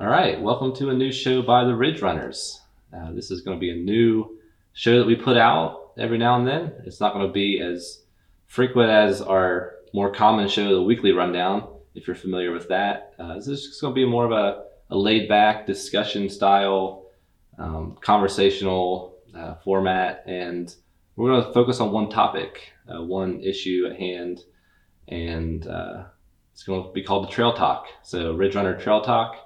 All right, welcome to a new show by the Ridge Runners. Uh, this is going to be a new show that we put out every now and then. It's not going to be as frequent as our more common show, the Weekly Rundown, if you're familiar with that. Uh, this is going to be more of a, a laid back discussion style, um, conversational uh, format, and we're going to focus on one topic, uh, one issue at hand, and uh, it's going to be called the Trail Talk. So, Ridge Runner Trail Talk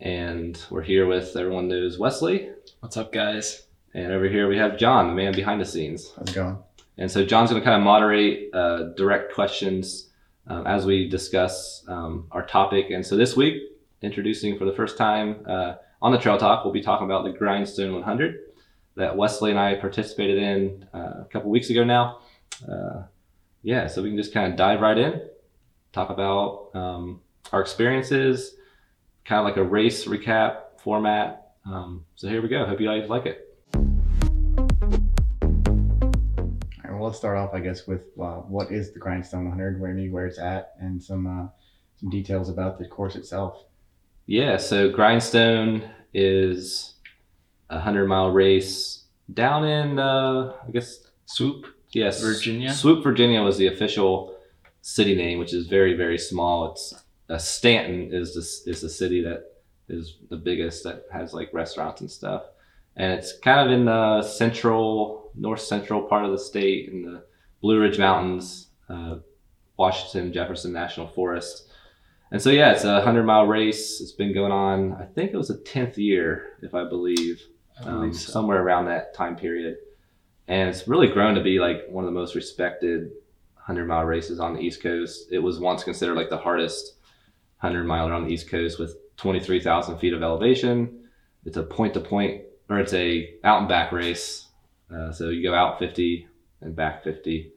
and we're here with everyone knows Wesley. What's up, guys? And over here we have John, the man behind the scenes. How's it going? And so John's going to kind of moderate uh, direct questions um, as we discuss um, our topic. And so this week, introducing for the first time uh, on the Trail Talk, we'll be talking about the Grindstone 100 that Wesley and I participated in uh, a couple weeks ago now. Uh, yeah, so we can just kind of dive right in, talk about um, our experiences kind of like a race recap format. Um, so here we go. Hope you guys like it. All right, well, let's start off, I guess, with uh, what is the Grindstone 100, where maybe where it's at, and some uh, some details about the course itself. Yeah, so Grindstone is a hundred mile race down in, uh, I guess, Swoope. Yes, Virginia. Swoope, Virginia was the official city name, which is very very small. It's uh, Staunton is the, is the city that is the biggest that has like restaurants and stuff. And it's kind of in the central, north central part of the state in the Blue Ridge Mountains, uh, Washington Jefferson National Forest. And so, yeah, it's a 100 mile race. It's been going on, I think it was the 10th year, if I believe, I believe um, so. somewhere around that time period. And it's really grown to be like one of the most respected 100 mile races on the East Coast. It was once considered like the hardest 100 miler on the East Coast with 23,000 feet of elevation. It's a point to point, or it's a out and back race. Uh, so you go out 50 and back 50.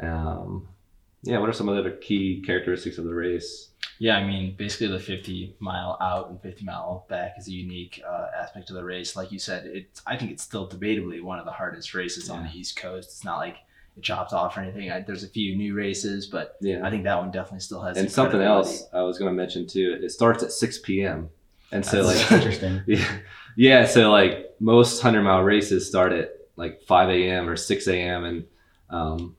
Um, yeah, what are some of the other key characteristics of the race? Yeah, I mean, basically the 50 mile out and 50 mile back is a unique uh, aspect of the race. Like you said, it's I think it's still debatably one of the hardest races on the East Coast. It's not like chops off or anything. I, there's a few new races, but Yeah. I think that one definitely still has. And something else I was going to mention too, it starts at 6 p.m. And so, That's- like, interesting. Yeah, yeah. So like most hundred mile races start at like five a.m. or six a.m. and um,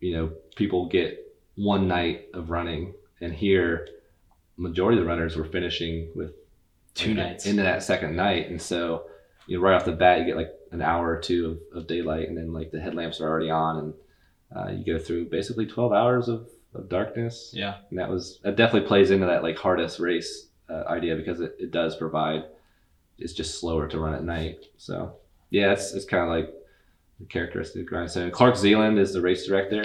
you know people get one night of running, and here majority of the runners were finishing with Two like, nights. into that second night, and so you know right off the bat you get like an hour or two of, of daylight, and then like the headlamps are already on, and uh, you go through basically twelve hours of, of darkness. Yeah, and that was that definitely plays into that like hardest race uh, idea because it, it does provide it's just slower to run at night. So yeah it's, it's kind of like the characteristic of grindstone clark zealand is the race director.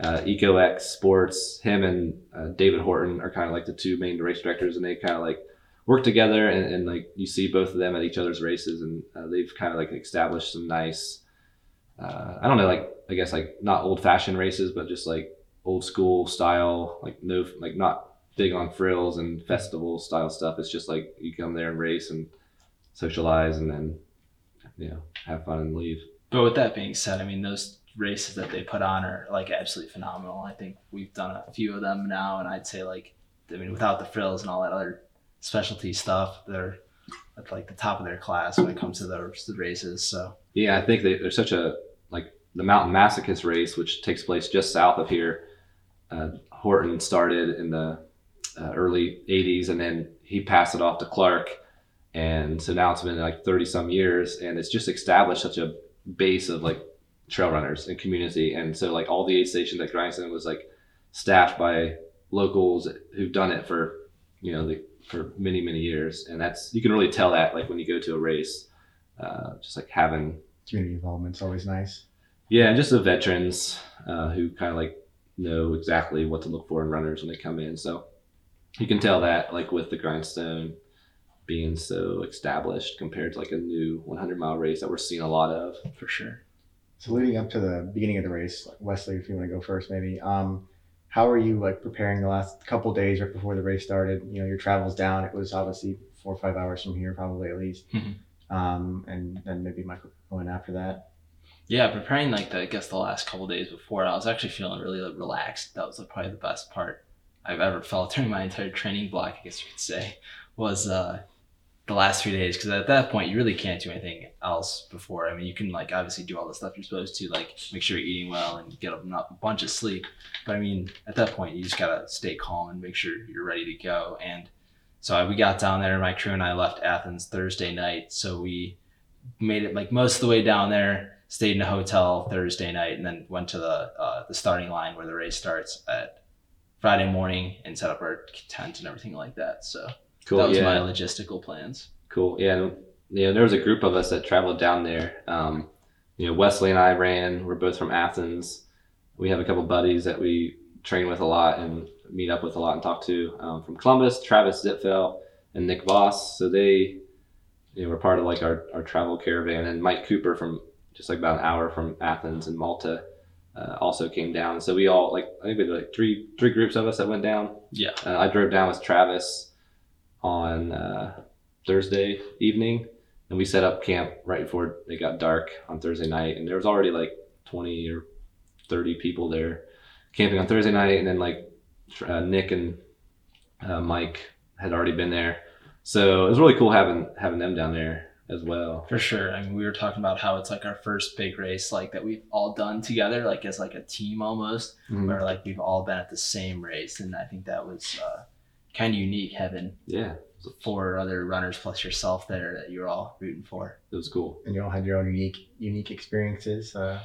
Uh, Eco-X sports him and uh, david horton are kind of like the two main race directors and they kind of like work together and, and like you see both of them at each other's races and uh, they've kind of like established some nice uh, i don't know like i guess like not old fashioned races but just like old school style, like no, like not big on frills and festival style stuff. It's just like you come there and race and socialize and then, you know, have fun and leave. but with that being said, I mean those races that they put on are like absolutely phenomenal. I think we've done a few of them now, and I'd say like, I mean, without the frills and all that other specialty stuff, they're at like the top of their class when it comes to those races. So Yeah, I think they're such a the Mountain Masochist race, which takes place just south of here. Uh, Horton started in the uh, early '80s, and then he passed it off to Clark, and so now it's been like 30 some years, and it's just established such a base of like trail runners and community, and so like all the aid stations at Grindstone was like staffed by locals who've done it for you know the, for many many years, and that's you can really tell that like when you go to a race, uh, just like having Community involvement is always nice. Yeah, and just the veterans uh, who kind of like know exactly what to look for in runners when they come in. So you can tell that like with the grindstone being so established compared to like a new 100 mile race that we're seeing a lot of. for sure. So leading up to the beginning of the race, Wesley, if you want to go first, maybe. Um, how are you like preparing the last couple days right before the race started? You know, your travels down. It was obviously four or five hours from here, probably at least. Mhm. Um, and then maybe Michael going after that. Yeah, preparing like the, I guess the last couple days before, I was actually feeling really like, relaxed. That was like, probably the best part I've ever felt during my entire training block, I guess you could say, was uh, the last few days because at that point you really can't do anything else before. I mean, you can like obviously do all the stuff you're supposed to, like make sure you're eating well and get a a bunch of sleep. But I mean, at that point you just gotta stay calm and make sure you're ready to go. And so I, we got down there. My crew and I left Athens Thursday night. So we made it like most of the way down there. Stayed in a hotel Thursday night and then went to the uh, the starting line where the race starts at Friday morning and set up our tent and everything like that. So Cool. that was yeah. my logistical plans. Cool. Yeah. and, You know, there was a group of us that traveled down there. Um, you know, Wesley and I ran. We're both from Athens. We have a couple buddies that we train with a lot and meet up with a lot and talk to um, from Columbus. Travis Zitfeld and Nick Voss. So they, you know, were part of like our, our travel caravan. And Mike Cooper from just like about an hour from Athens and Malta uh, also came down. So we all like I think we had like three three groups of us that went down. Yeah. Uh, I drove down with Travis on uh, Thursday evening, and we set up camp right before it got dark on Thursday night. And there was already like 20 or 30 people there camping on Thursday night, and then like uh, Nick and uh, Mike had already been there. So it was really cool having having them down there as well. For sure. I mean, we were talking about how it's like our first big race, like that we've all done together, like as like a team almost, Mhm. where like we've all been at the same race, and I think that was uh, kind of unique having Yeah, four other runners plus yourself there that you're all rooting for. it was cool. And you all had your own unique unique experiences. Uh,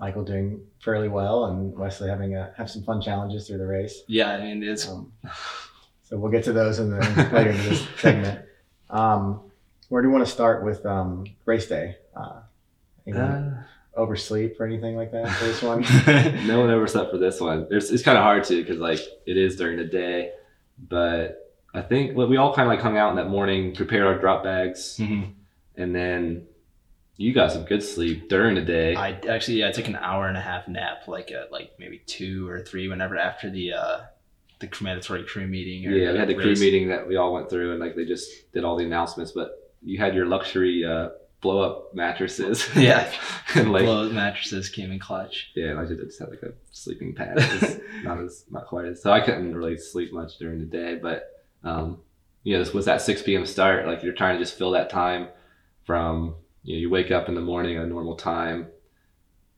Michael doing fairly well, and Wesley having a, have some fun challenges through the race. Yeah, I mean, it's Um, so we'll get to those in the later in this segment. Um, where do you want to start with um, race day? Uh, anyone Uh, oversleep or anything like that for this one? no one overslept for this one. There's, it's kind of hard to because like it is during the day, but I think well, we all kind of like hung out in that morning, prepared our drop bags, Mhm. and then you got some good sleep during the day. I actually yeah, I took an hour and a half nap, like at like maybe two or three, whenever after the uh, the mandatory crew meeting. Or yeah, we had the crew meeting that we all went through, and like they just did all the announcements. But you had your luxury uh, blow up mattresses. Yeah. and like Blow up mattresses came in clutch. yeah, and I just had like a sleeping pad. Not as not quite as so I couldn't really sleep much during the day, but um, you know, this was that six PM start. Like you're trying to just fill that time from you know, you wake up in the morning at a normal time,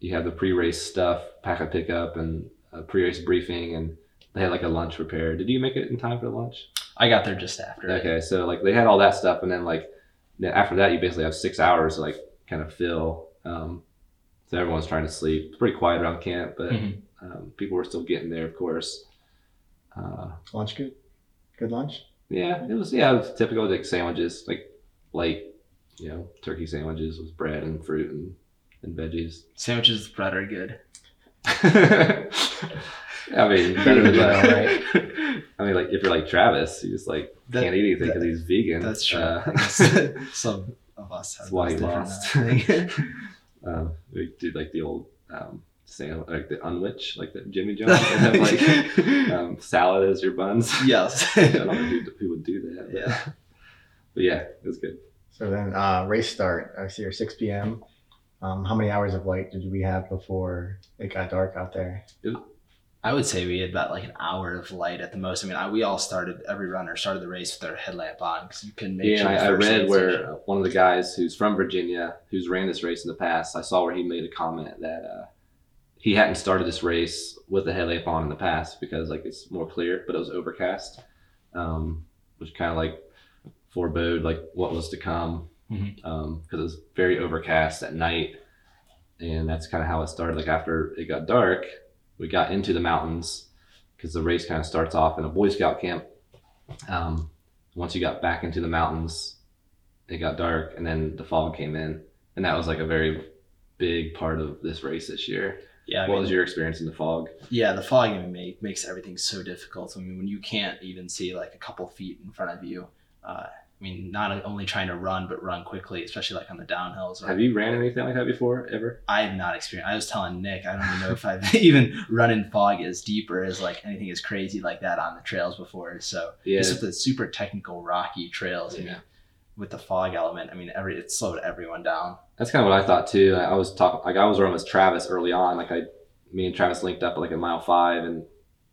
you have the pre race stuff, pack a pickup and a pre race briefing and they had like a lunch prepared. Did you make it in time for lunch? I got there just after. Okay, so like they had all that stuff and then like after that you basically have six hours to like kind of fill. Um, so everyone's trying to sleep. It's pretty quiet around camp, but Mhm. um, people were still getting there, of course. Uh, lunch good? Good lunch? yeah, it was yeah, it was typical like sandwiches, like light, you know, turkey sandwiches with bread and fruit and, and veggies. Sandwiches with bread are good. I mean, Better than that, right? I mean, like if you're like Travis, you just like That- can't eat anything because he's vegan. That's true. Uh, Some of us have That's why those he lost. uh, um, we did like the old um, sand, like the unwich, like the Jimmy John's. They have like um, salad as your buns. yes. I don't know who, who would do that. But, Yeah. but yeah, it was good. So then uh, race start. I see your 6 p.m. Um, how many hours of light did we have before it got dark out there? I would say we had about like an hour of light at the most. I mean, I, we all started, every runner started the race with their headlamp on because you couldn't make Yeah, sure I, I read where one of the guys who's from Virginia, who's ran this race in the past, I saw where he made a comment that uh, he hadn't started this race with a headlamp on in the past because like it's more clear, but it was overcast, um, which kind of like forebode like what was to come because Mhm. it was very overcast at night, and that's kind of how it started. Like after it got dark, we got into the mountains because the race kind of starts off in a Boy Scout camp. Um, once you got back into the mountains, it got dark, and then the fog came in, and that was like a very big part of this race this year. Yeah, I what mean, was your experience in the fog? yeah, the fogging make, makes everything so difficult. I mean, when you can't even see like a couple feet in front of you, uh, I mean, not only trying to run, but run quickly, especially like on the downhills. or- Have you ran anything like that before ever? I have not experienced. I was telling Nick, I don't even know if I've even run in fog as deep or as like anything as crazy like that on the trails before. So Yeah. just with the super technical rocky trails, I mean, with the fog element, I mean, every it slowed everyone down. That's kind of what I thought too. I I was talking like I was running with Travis early on. Like I, me and Travis linked up at like at mile five, and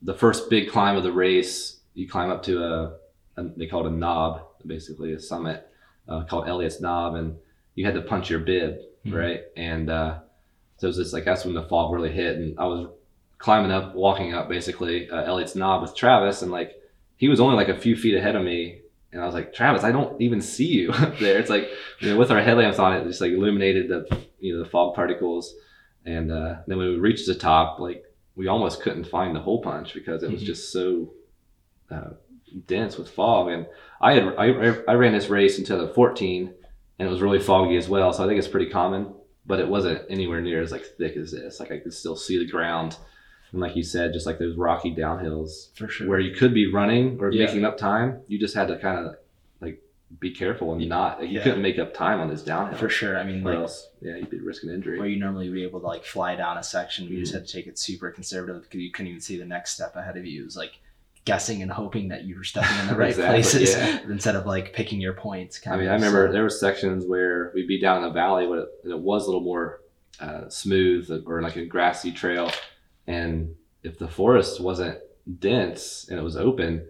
the first big climb of the race, you climb up to a a, they it a knob, basically a summit uh, called Elliott's Knob, and you had to punch your bib, Mhm. right? And uh, so it was just like that's when the fog really hit, and I was climbing up, walking up basically uh, Elliott's Knob with Travis, and like he was only like a few feet ahead of me, and I was like, Travis, I don't even see you up there. It's like you know, with our headlamps on, it just like illuminated the you know the fog particles, and uh, then when we reached the top, like we almost couldn't find the hole punch because it was Mhm. just so uh, dense with fog. And I had I, I ran this race until the 14, and it was really foggy as well. So I think it's pretty common, but it wasn't anywhere near as like thick as this. Like I could still see the ground, and like you said, just like those rocky downhills for sure. where you could be running or Yeah. making up time, you just had to kind of like be careful and not. Like, you Yeah. couldn't make up time on this downhill. for sure. I mean, Or like else, yeah, you'd be risking injury. where you normally be able to like fly down a section, you Mm-hmm. just had to take it super conservative because you couldn't even see the next step ahead of you. It was like guessing and hoping that you were stepping in the right Exactly, places yeah. instead of like picking your points. I mean, of. I remember So- there were sections where we'd be down in the valley, but it, it was a little more uh, smooth or like a grassy trail. And if the forest wasn't dense and it was open,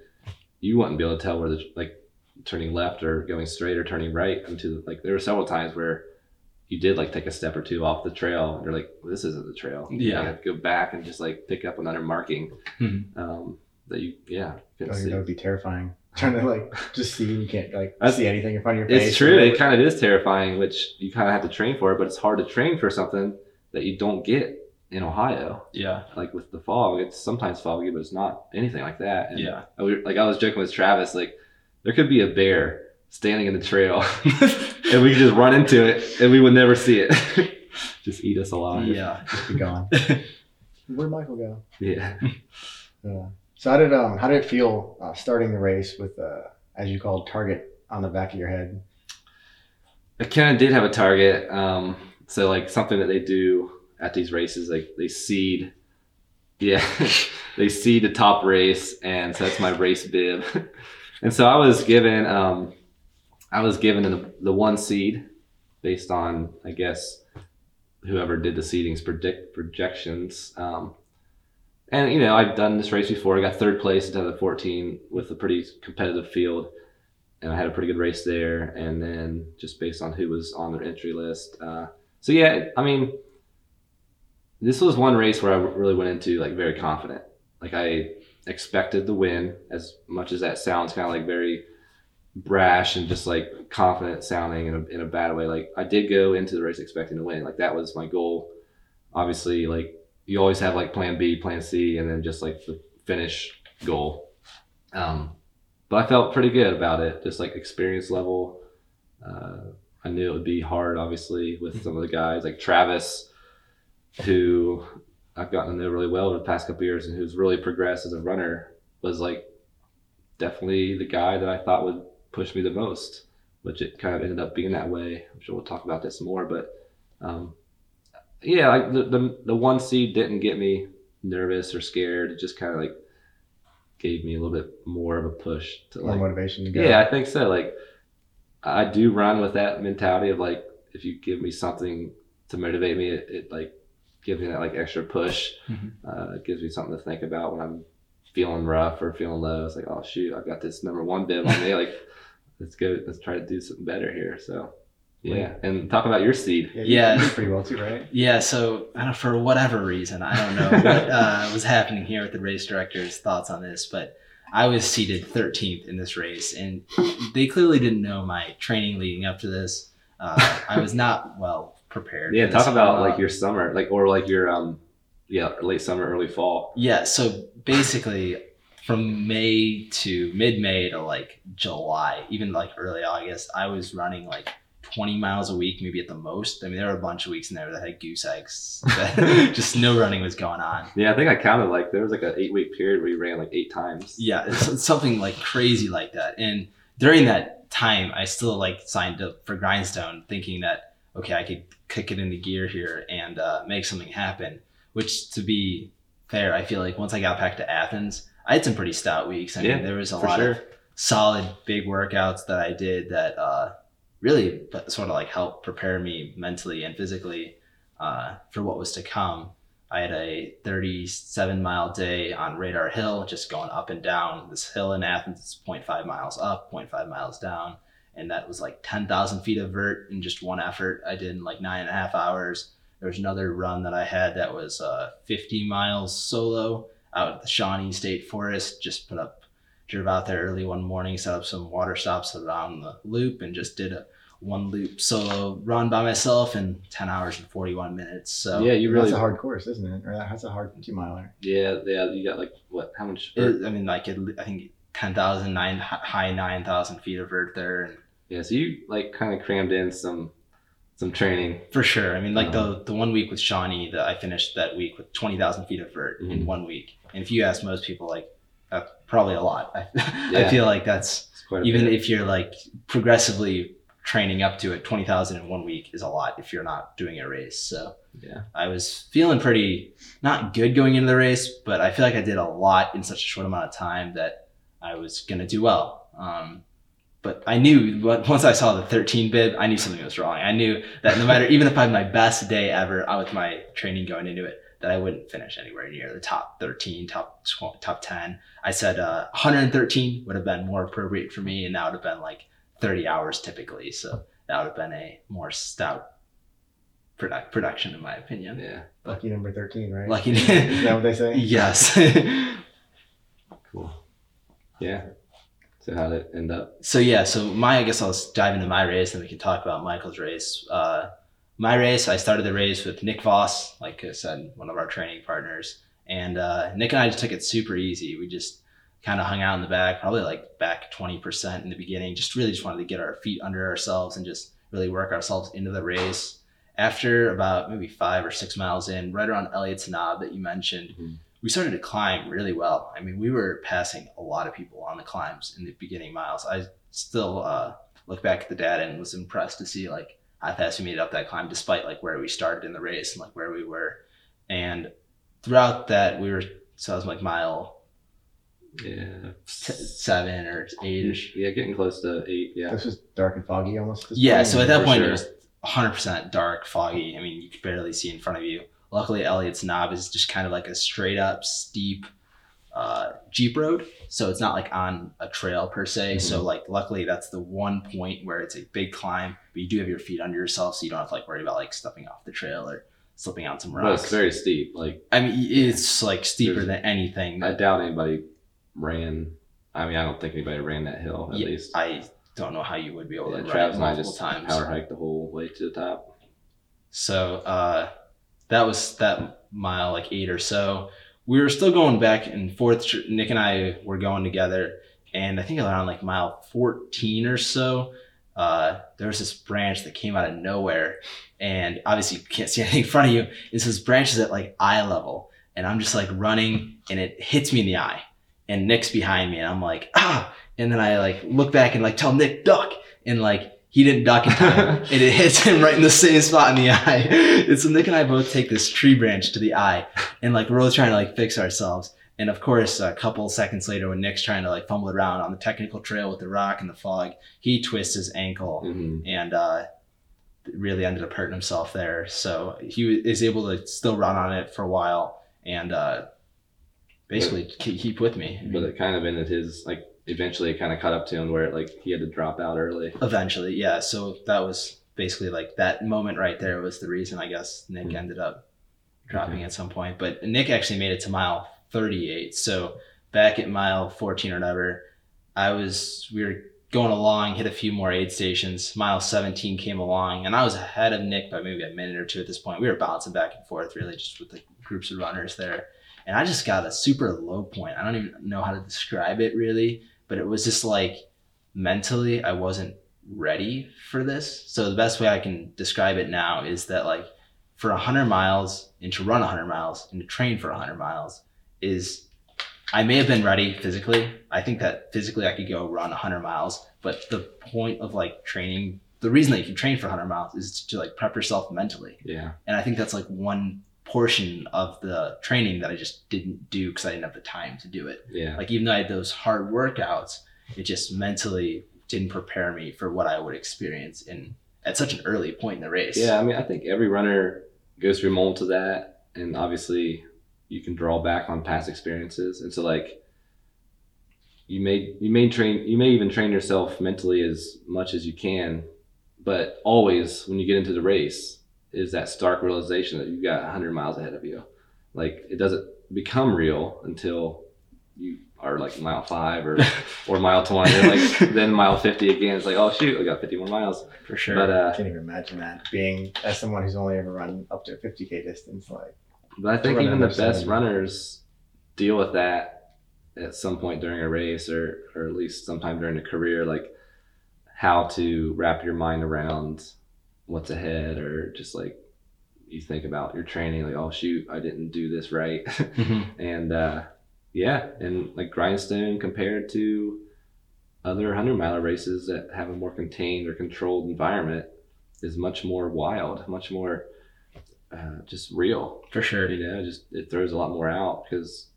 you wouldn't be able to tell where the like turning left or going straight or turning right into like there were several times where you did like take a step or two off the trail and you're like well, this isn't the trail Yeah. you have to go back and just like pick up another marking Mhm. um, that you yeah couldn't Oh, see. that would be terrifying. Trying to like just see you can't like That's- see anything in front of your face. It's true. It kind of is terrifying, which you kind of have to train for. But it's hard to train for something that you don't get in Ohio. yeah, Like with the fog, it's sometimes foggy, but it's not anything like that. And yeah, I, like I was joking with Travis, like there could be a bear standing in the trail, and we could just run into it, and we would never see it. just eat us alive. yeah. Just be gone. Where'd Michael go? Yeah. Yeah. So how did um how did it feel uh, starting the race with uh as you called target on the back of your head? I kind of did have a target. Um, so like something that they do at these races, like they seed, yeah, they seed the top race, and so that's my race bib. and so I was given, um, I was given the, the one seed based on, I guess, whoever did the seedings predict projections. Um, and you know, I've done this race before. I got third place into the 14 with a pretty competitive field and I had a pretty good race there. And then just based on who was on their entry list, uh, so yeah, I mean, this was one race where I really went into like very confident. Like I expected to win, as much as that sounds kind of like very brash and just like confident sounding in a, in a bad way. Like I did go into the race expecting to win. Like that was my goal. Obviously, like you always have like plan B, plan C, and then just like the finish goal. Um, but I felt pretty good about it. Just like experience level. Uh, I knew it would be hard, obviously, with some of the guys like Travis, who I've gotten to know really well over the past couple years, and who's really progressed as a runner. Was like definitely the guy that I thought would push me the most, which it kind of ended up being that way. I'm sure we'll talk about this more, but um, yeah, like the, the the one seed didn't get me nervous or scared. It just kind of like gave me a little bit more of a push to More like motivation to go. yeah, I think so. Like, I do run with that mentality of like, if you give me something to motivate me, it, it like gives me that like extra push. Mhm. Uh, it gives me something to think about when I'm feeling rough or feeling low. It's like, oh shoot, I've got this number one bib on me. Like, let's go, let's try to do something better here. So, yeah. And talk about your seed. Yeah, you Yeah. pretty well too, right? Yeah, so I don't, for whatever reason, I don't know what uh, was happening here with the race director's thoughts on this, but I was seated 13th in this race, and they clearly didn't know my training leading up to this. Uh, I was not well prepared. Yeah. Talk about Uh, like your summer, like or like your um, yeah, late summer, early fall. Yeah, so basically from May to mid May to like July, even like early August, I was running like 20 miles a week, maybe at the most. I mean, there were a bunch of weeks in there that had goose eggs. just no running was going on. Yeah, I think I counted like there was like an eight week period where you ran like eight times. Yeah, it's something like crazy like that. And during that time, I still like signed up for Grindstone, thinking that okay, I could kick it into gear here and uh, make something happen. Which, to be fair, I feel like once I got back to Athens, I had some pretty stout weeks. I Yeah, mean, there was a lot sure. of solid big workouts that I did that uh, really sort of like helped prepare me mentally and physically uh, for what was to come. I had a 37 mile day on Radar Hill, just going up and down. This hill in Athens is 0.5 miles up, 0.5 miles down. And that was like 10,000 feet of vert in just one effort. I did in like nine and a half hours. There was another run that I had that was uh, 50 miles solo out at the Shawnee State Forest. Just put up, drove out there early one morning, set up some water stops around the loop, and just did a one loop solo run by myself in 10 hours and 41 minutes. So yeah, you really. That's a hard course, isn't it? Or that's a hard two miler. Yeah, yeah. You got like what? How much? it, I mean, like it, I think 10,000, nine, high 9,000 feet of vert there. And yeah, so you like kind of crammed in some some training. for sure. I mean, like Um, the, the one week with Shawnee that I finished that week with 20,000 feet of vert in Mhm. one week. And if you ask most people, like, that's probably a lot. I, I feel like that's, It's quite a even bit. if you're like progressively training up to it 20,000 in one week is a lot if you're not doing a race so Yeah. I was feeling pretty not good going into the race but I feel like I did a lot in such a short amount of time that I was gonna do well um, but I knew once I saw the 13 bib I knew something was wrong I knew that no matter even if I had my best day ever out with my training going into it I wouldn't finish anywhere near the top 13 top 12, top 10 I said uh, 113 would have been more appropriate for me, and that would have been like 30 hours typically. So that would have been a more stout product production, in my opinion. Yeah. Lucky number 13, right? Lucky. Is that what they say? yes. Cool. Yeah. So how did it end up? so yeah, so my I guess I'll s- dive into my race, and we can talk about Michael's race. Uh, my race, I started the race with Nick Voss, like I said, one of our training partners, and uh, Nick and I just took it super easy. We just kind of hung out in the back, probably like back 20% in the beginning. Just really just wanted to get our feet under ourselves and just really work ourselves into the race. After about maybe five or six miles in, right around Elliott's Knob that you mentioned, Mhm. we started to climb really well. I mean, we were passing a lot of people on the climbs in the beginning miles. I still uh, look back at the data and was impressed to see like how fast we made it up that climb, despite like where we started in the race and like where we were. And throughout that, we were so I was like mile Yeah. t- seven or eight. Yeah, getting close to eight. Yeah. This was dark and foggy almost. Yeah, point. so at that point sure. it was 100% dark, foggy. I mean, you could barely see in front of you. Luckily, Elliott's Knob is just kind of like a straight up steep uh, Jeep road. So it's not like on a trail per se. So, like, luckily, that's the one point where it's a big climb, but you do have your feet under yourself. So you don't have to like worry about like stepping off the trail or slipping on some Well, rocks. it's very steep. Like I mean, it's like steeper than anything. I doubt anybody ran. I mean, I don't think anybody ran that hill at Yeah, least. I don't know how you would be able yeah, to Travis and I multiple just times. power hiked the whole way to the top. So uh, that was that mile, like eight or so. We were still going back and forth. Nick and I were going together, and I think around like mile 14 or so, uh, there was this branch that came out of nowhere, and obviously you can't see anything in front of you. It's this branch is at like eye level, and I'm just like running, and it hits me in the eye, and Nick's behind me, and I'm like ah, and then I like look back and like tell Nick duck, and like he didn't duck in time, and it hits him right in the same spot in the eye. And so Nick and I both take this tree branch to the eye, and like we're both trying to like fix ourselves. And of course, a couple seconds later, when Nick's trying to like fumble around on the technical trail with the rock and the fog, he twists his ankle hmm and uh, really ended up hurting himself there. So he is able to still run on it for a while and uh, basically ke- keep with me. I mean, But it kind of ended his like. Eventually, it kind of caught up to him where it, like he had to drop out early. eventually, yeah. So that was basically like that moment right there was the reason I guess Nick Mhm. ended up dropping at some point. But Nick actually made it to mile 38. So back at mile 14 or whatever, I was we were going along, hit a few more aid stations. Mile 17 came along, and I was ahead of Nick by maybe a minute or two at this point. We were bouncing back and forth, really, just with the groups of runners there. And I just got a super low point. I don't even know how to describe it really, but it was just like mentally, I wasn't ready for this. So the best way I can describe it now is that like for 100 miles and to run 100 miles and to train for 100 miles is I may have been ready physically. I think that physically I could go run 100 miles, but the point of like training, the reason that you can train for 100 miles is to like prep yourself mentally. Yeah. And I think that's like one portion of the training that I just didn't do because I didn't have the time to do it. Yeah. Like even though I had those hard workouts, it just mentally didn't prepare me for what I would experience in at such an early point in the race. Yeah, I mean, I think every runner goes through a moments of that. and obviously you can draw back on past experiences, and so like you may you may train you may even train yourself mentally as much as you can, but always when you get into the race is that stark realization that you've got 100 miles ahead of you. Like it doesn't become real until you are like mile five or or mile 20 or like then mile 50 again it's like oh shoot i got 50 more miles For sure. but I uh can't even imagine that being as someone who's only ever run up to a 50k distance. Like, but i think even the best runners deal with that at some point during a race or or at least sometime during a career like how to wrap your mind around what's ahead or just like you think about your training like oh shoot i didn't do this right Mhm. and uh, yeah, and like grindstone compared to other hundred miler races that have a more contained or controlled environment is much more wild, much more uh, just real. For sure. You know, just it throws a lot more out because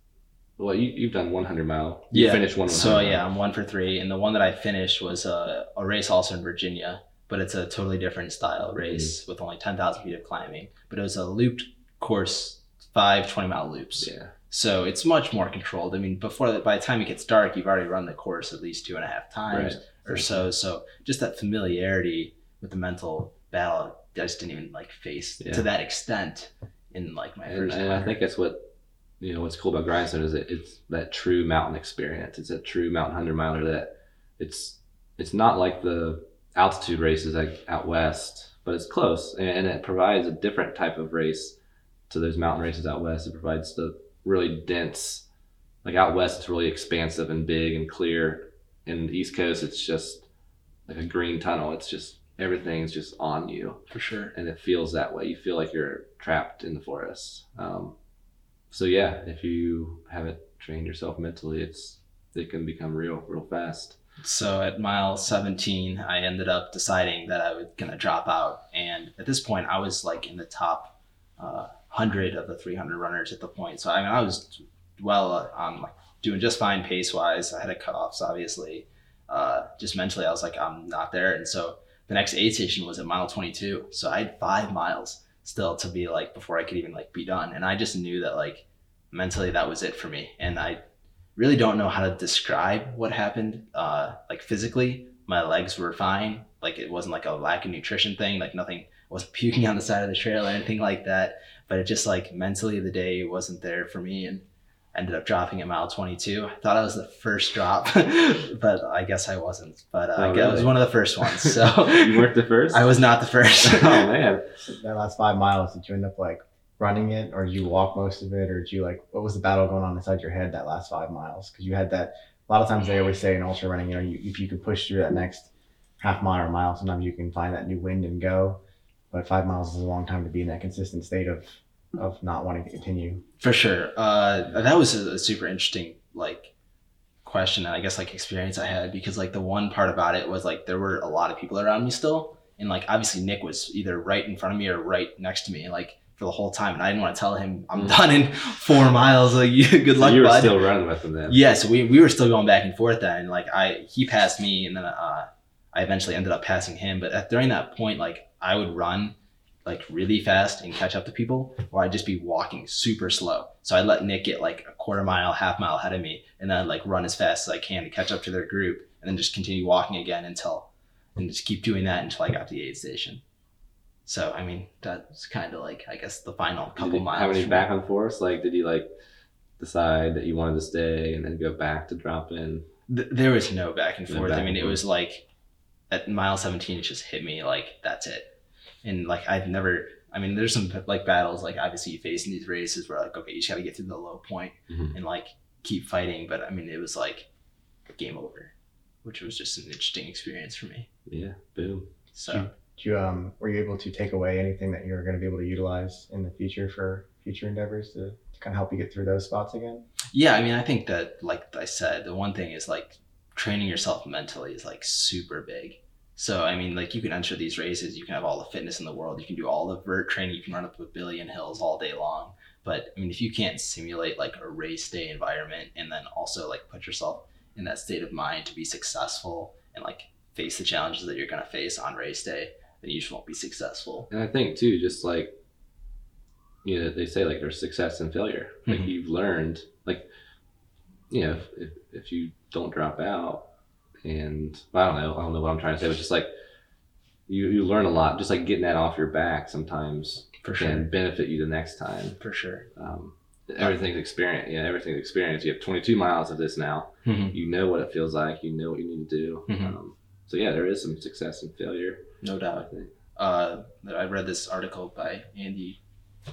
well, you you've done one hundred mile. You Yeah. finished one. So 100 yeah. I'm one for three, and the one that I finished was a, a race also in Virginia, but it's a totally different style race Mm-hmm. with only 10,000 feet of climbing. But it was a looped course, five 20 mile loops. yeah, So it's much more controlled. I mean, before that, by the time it gets dark, you've already run the course at least two and a half times right. or so. So just that familiarity with the mental battle, I just didn't even like face Yeah. to that extent in like my And, first. and I think that's what you know what's cool about grindstone is that it's that true mountain experience. It's a true mountain hundred miler that it's it's not like the altitude races like out west, but it's close and, and it provides a different type of race to those mountain races out west. It provides the really dense, like out west, it's really expansive and big and clear. In the East Coast, it's just like a green tunnel. It's just everything's just on you for sure. and it feels that way. You feel like you're trapped in the forest. Um, so yeah, if you haven't trained yourself mentally, it's it can become real, real fast. So at mile 17, I ended up deciding that I was going to drop out. And at this point, I was like in the top uh, 100 of the 300 runners at the point. So I mean, I was well uh, on like doing just fine pace wise. I had a cutoffs, obviously. Uh, just mentally, I was like, I'm not there. And so the next aid station was at mile 22. So I had five miles still to be like before I could even like be done. And I just knew that like mentally that was it for me. And I really don't know how to describe what happened. Uh, like physically, my legs were fine. Like it wasn't like a lack of nutrition thing. Like nothing I wasn't puking on the side of the trail or anything like that. But it just like mentally the day wasn't there for me and ended up dropping at mile 22. I thought I was the first drop, but I guess I wasn't. But uh, Oh, I guess I was one of the first ones. So you weren't the first. I was not the first. oh man, that last five miles, did you end up like running it, or did you walk most of it, or did you like what was the battle going on inside your head that last five miles? Because you had that. A lot of times they always say in ultra running, you know, you, if you can push through that next half mile or mile, sometimes you can find that new wind and go. But five miles is a long time to be in that consistent state of of not wanting to continue. For sure. Uh, that was a, a super interesting like question and I guess like experience I had because like the one part about it was like there were a lot of people around me still and like obviously Nick was either right in front of me or right next to me like for the whole time and I didn't want to tell him I'm Mm. done in four miles like you good so luck you were bud. still running with them then. Yeah, so we, we were still going back and forth then. Like I he passed me and then uh, I eventually ended up passing him. But at, during that point, like I would run like really fast and catch up to people, or I'd just be walking super slow. So I'd let Nick get like a quarter mile, half mile ahead of me, and then I'd like run as fast as I can to catch up to their group, and then just continue walking again until and just keep doing that until I got to the aid station. So I mean that's kind of like I guess the final couple miles. How many back and forth? Like, did you like decide that you wanted to stay and then go back to drop in? Th- there was no back and forth. back I mean, it was like at mile 17, it just hit me like that's it. And like I've never. I mean, there's some like battles like obviously you face in these races where like okay, you just got to get through the low point Mhm. and like keep fighting. But I mean, it was like game over, which was just an interesting experience for me. Yeah, boom. So Did you um were you able to take away anything that you're going to be able to utilize in the future for future endeavors to, to kind of help you get through those spots again? Yeah, I mean, I think that, like I said, the one thing is like training yourself mentally is like super big. So, I mean, like you can enter these races, you can have all the fitness in the world, you can do all the vert training, you can run up a billion hills all day long. But I mean, if you can't simulate like a race day environment and then also like put yourself in that state of mind to be successful and like face the challenges that you're going to face on race day, then you just won't be successful. And I think too, just like you know they say like there's success and failure. Like Mhm. you've learned like you know if, if if you don't drop out and I don't know I don't know what I'm trying to say, but just like you you learn a lot. Just like getting that off your back sometimes For can benefit you the next time. For sure. Um, everything's experience. Yeah, everything's experience. You have 22 miles of this now. Mhm. You know what it feels like. You know what you need to do. Mhm. Um, so yeah, there is some success and failure. No I doubt. think. Uh, I read this article by Andy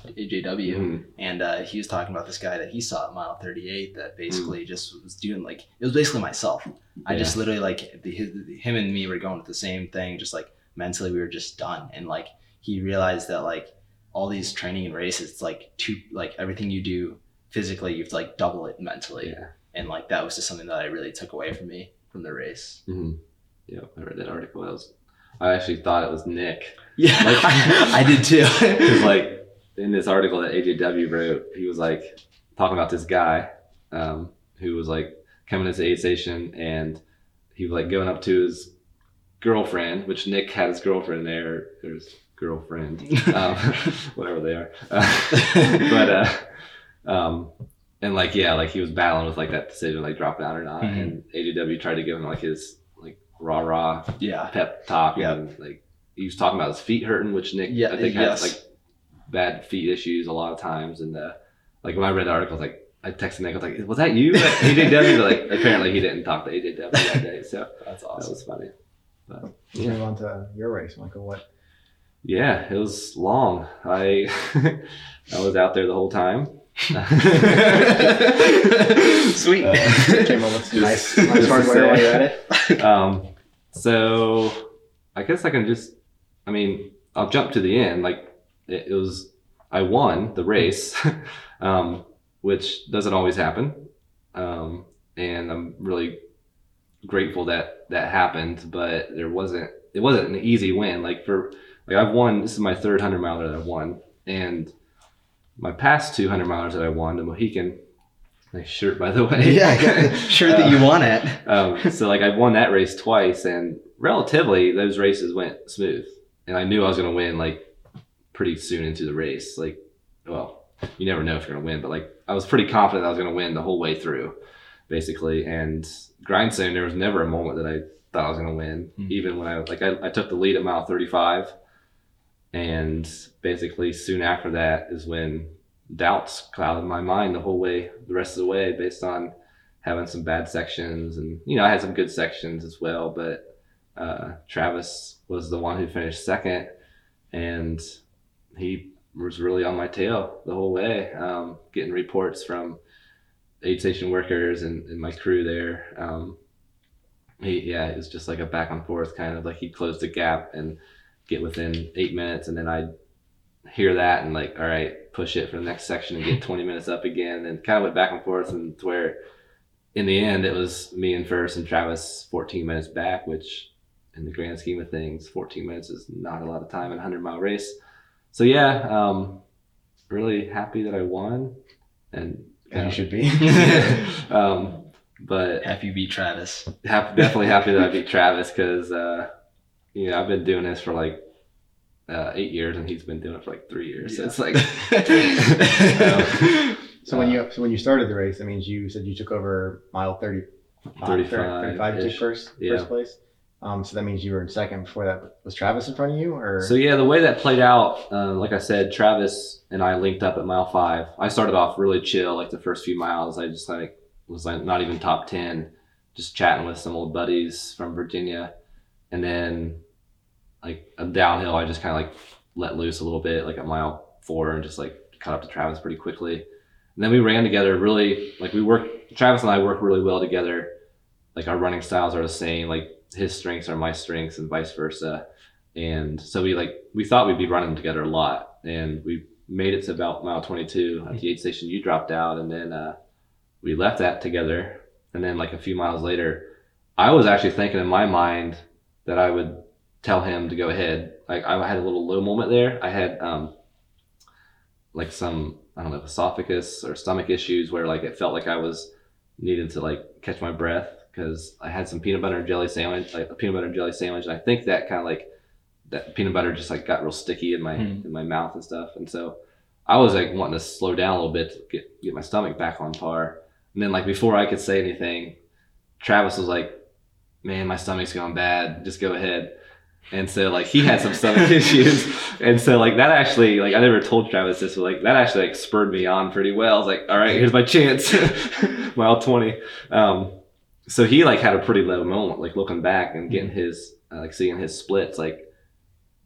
AJW. Mhm. and uh, he was talking about this guy that he saw at mile 38 that Mm. basically just was doing like it was basically myself i just literally like the, his, him and me were going with the same thing just like mentally we were just done and like he realized that like all these training and races it's like two like everything you do physically you have to like double it mentally Yeah. and like that was just something that i really took away from me from the race hmm Yeah, I read that article. I was, I actually thought it was Nick yeah Like- i did too because like in this article that AJW wrote, he was like talking about this guy um, who was like coming into the aid station and he was like going up to his girlfriend, which Nick had his girlfriend there, his girlfriend, um, whatever they are. but uh, um, and like yeah, like he was battling with like that decision, like dropping out or not. Mhm. And AJW tried to give him like his like rah rah yeah pep talk. Yeah. And like he was talking about his feet hurting, which Nick Yeah, I think yes. has like bad feet issues a lot of times. And uh, like when I read the article, I was like, I texted Nick, I was like, was that you? at AJW? But like apparently he didn't talk to AJW that day, so that's awesome. that was funny. But yeah. move on to your race, Michael. What? Yeah, it was long. I I was out there the whole time. sweet Uh, Came up with nice, nice hardware while you're at it. um, so I guess I can just, I mean, I'll jump to the end. Like it, it was, I won the race, um, which doesn't always happen. Um, and I'm really grateful that that happened, but there wasn't, it wasn't an easy win. Like for, like I've won, this is my third hundred miler that I've won. And my past 200 milers that I won, the Mohican, nice shirt by the way. yeah shirt that you won it um, so like I've won that race twice, and relatively those races went smooth, and I knew I was going to win like pretty soon into the race. Like, well, you never know if you're going to win, but like I was pretty confident I was going to win the whole way through, basically. And grindstone, there was never a moment that I thought I was going to win, Mhm. even when I like I, I took the lead at mile 35, and basically soon after that is when doubts clouded my mind the whole way, the rest of the way, based on having some bad sections, and you know I had some good sections as well. But uh, Travis was the one who finished second, and he was really on my tail the whole way, um, getting reports from aid station workers and, and my crew there. Um, he, yeah, it was just like a back and forth kind of like he'd close the gap and get within eight minutes, and then I'd hear that and like, all right, push it for the next section and get 20 minutes up again, and kind of went back and forth, and to where in the end it was me and first and Travis 14 minutes back, which in the grand scheme of things, 14 minutes is not a lot of time in a 100 mile race. So yeah, um, really happy that I won, and As you should be. um, but happy you beat travis happy, definitely happy that I beat Travis because uh, you know I've been doing this for like uh, eight years and he's been doing it for like three years. So it's like So when you so when you started the race, that means you said you took over mile 30, 35 35 you first Yeah. first place. Um, so that means you were in second before that. Was Travis in front of you, or So yeah, the way that played out, uh, like I said, Travis and I linked up at mile five. I started off really chill, like the first few miles. I just like was like not even top ten, just chatting with some old buddies from Virginia, and then like a downhill, I just kind of like let loose a little bit, like at mile four, and just like caught up to Travis pretty quickly. And then we ran together really like we worked. Travis and I work really well together. Like our running styles are the same. Like his strengths are my strengths, and vice versa. And so we like we thought we'd be running together a lot and we made it to about mile 22 at the aid station you dropped out and then uh, we left that together. And then like a few miles later i was actually thinking in my mind that i would tell him to go ahead. Like i had a little low moment there. I had um like some i don't know esophagus or stomach issues where like it felt like i was needing to like catch my breath because i had some peanut butter and jelly sandwich like a peanut butter and jelly sandwich and i think that kind of like that peanut butter just like got real sticky in my Hmm. in my mouth and stuff and so I was like wanting to slow down a little bit to get get my stomach back on par. And then like before I could say anything, Travis was like, "Man, my stomach's going bad. Just go ahead." And so like he had some stomach issues, and so like that actually like I never told Travis this, but like that actually like spurred me on pretty well. I was like, "All right, here's my chance, mile 20." Um, so he like had a pretty low moment, like looking back and getting his uh, like seeing his splits, like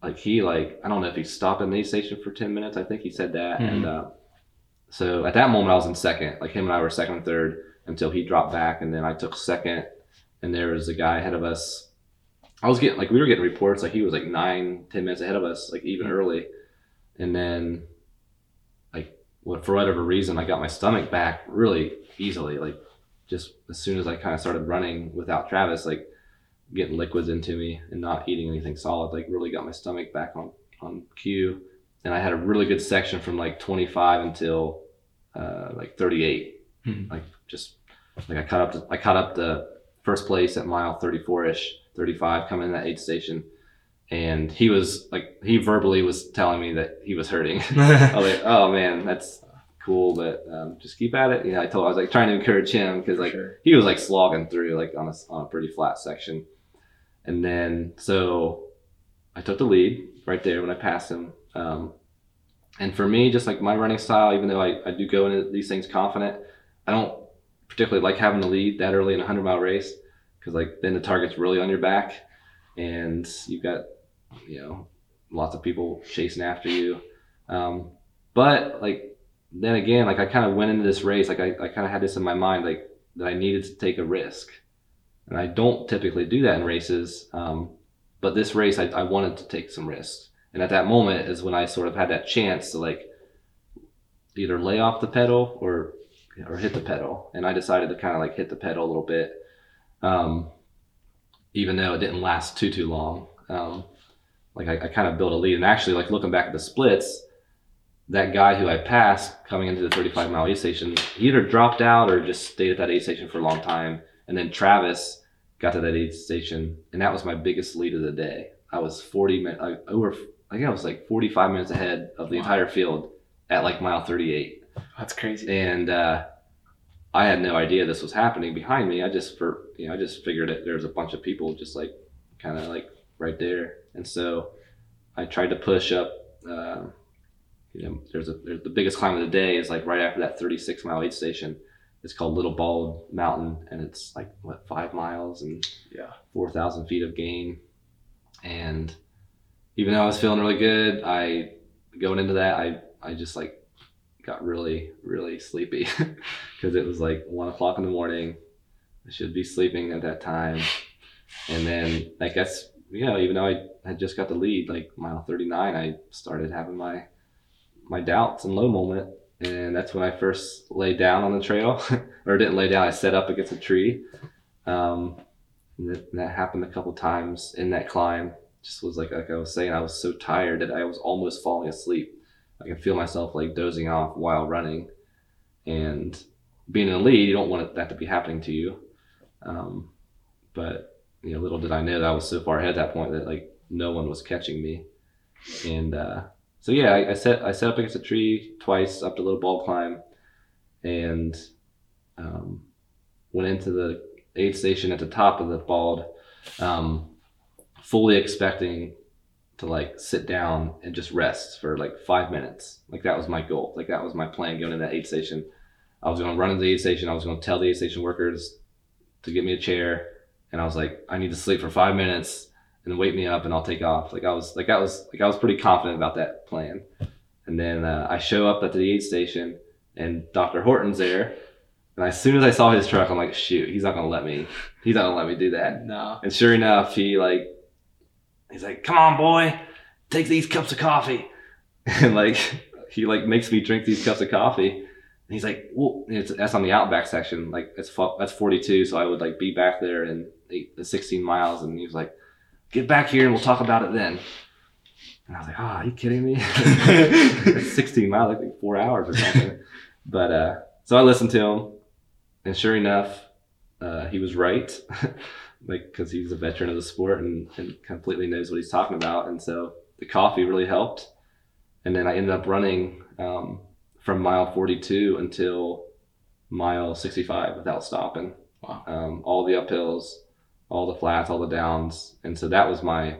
like he like I don't know if he stopped at the aid station for ten minutes. I think he said that, Mhm. and uh, so at that moment I was in second. Like him and I were second and third until he dropped back, and then I took second, and there was a guy ahead of us. I was getting like we were getting reports like he was like nine ten minutes ahead of us, like even early, and then like what for whatever reason I got my stomach back really easily, like just as soon as I kind of started running without Travis, like getting liquids into me and not eating anything solid, like really got my stomach back on on cue. And I had a really good section from like 25 until uh, like 38. Hmm. Like just like I caught up to I caught up to first place at mile 34 ish, 35 coming in that aid station. And he was like he verbally was telling me that he was hurting. I was like, oh man, that's cool, but um, just keep at it. You know, I told I was like trying to encourage him because like Sure. he was like slogging through like on a, on a pretty flat section. And then so I took the lead right there when I passed him. Um, and for me, just like my running style, even though I, I do go into these things confident, I don't particularly like having the lead that early in a 100 mile race because like then the target's really on your back and you've got, you know, lots of people chasing after you. Um, but like then again, like I kind of went into this race, like I, I kind of had this in my mind, like that I needed to take a risk. And I don't typically do that in races. Um, but this race, I, I wanted to take some risks. And at that moment is when I sort of had that chance to like either lay off the pedal or or hit the pedal. And I decided to kind of like hit the pedal a little bit, um, even though it didn't last too too long. Um, like I, I kind of built a lead. And actually, like looking back at the splits, that guy who I passed coming into the 35 mile aid station, he either dropped out or just stayed at that aid station for a long time. And then Travis got to that aid station, and that was my biggest lead of the day. I was 40 minutes over. I think I was like 45 minutes ahead of the Wow. entire field at like mile 38 That's crazy. and uh, I had no idea this was happening behind me. I just for you know I just figured it. There was a bunch of people just like kind of like right there, and so I tried to push up. Uh, you know, there's a there's the biggest climb of the day is like right after that 36 mile aid station. It's called Little Bald Mountain, and it's like what five miles and Yeah. 4,000 feet of gain. And even though I was feeling really good, I going into that, I I just like got really really sleepy because it was like one o'clock in the morning. I should be sleeping at that time, and then I guess you know even though I had just got the lead, like mile 39, I started having my my doubts and low moment. And that's when I first laid down on the trail, or didn't lay down. I set up against a tree, um, and that, that happened a couple times in that climb. Just was like like I was saying, I was so tired that I was almost falling asleep. I could feel myself like dozing off while running, and being in the lead, you don't want that to be happening to you. Um, but you know, little did I know that I was so far ahead at that point that like no one was catching me, and uh, so yeah, I, I set I set up against a tree twice up the Little Bald climb, and um, went into the aid station at the top of the bald, um, fully expecting to like sit down and just rest for like five minutes. Like that was my goal. Like that was my plan going into that aid station. I was going to run into the aid station. I was going to tell the aid station workers to give me a chair, and I was like, I need to sleep for five minutes and wake me up, and I'll take off. Like I was like I was like I was pretty confident about that plan. And then uh, I show up at the aid station, and Dr. Horton's there. And as soon as I saw his truck, I'm like, shoot, he's not gonna let me. He's not gonna let me do that. No. And sure enough, he like, he's like, come on, boy, take these cups of coffee. And like, he like makes me drink these cups of coffee. And he's like, well, it's, that's on the outback section. Like, that's, fo- that's 42. So I would like be back there in eight, 16 miles. And he was like, get back here and we'll talk about it then. And I was like, oh, are you kidding me? It's 16 miles, like four hours or something. but, uh, so I listened to him. And sure enough, uh, he was right. like because he's a veteran of the sport and, and completely knows what he's talking about and so the coffee really helped and then I ended up running um, from mile 42 until mile 65 without stopping. Wow. Um, all the uphills, all the flats, all the downs, and so that was my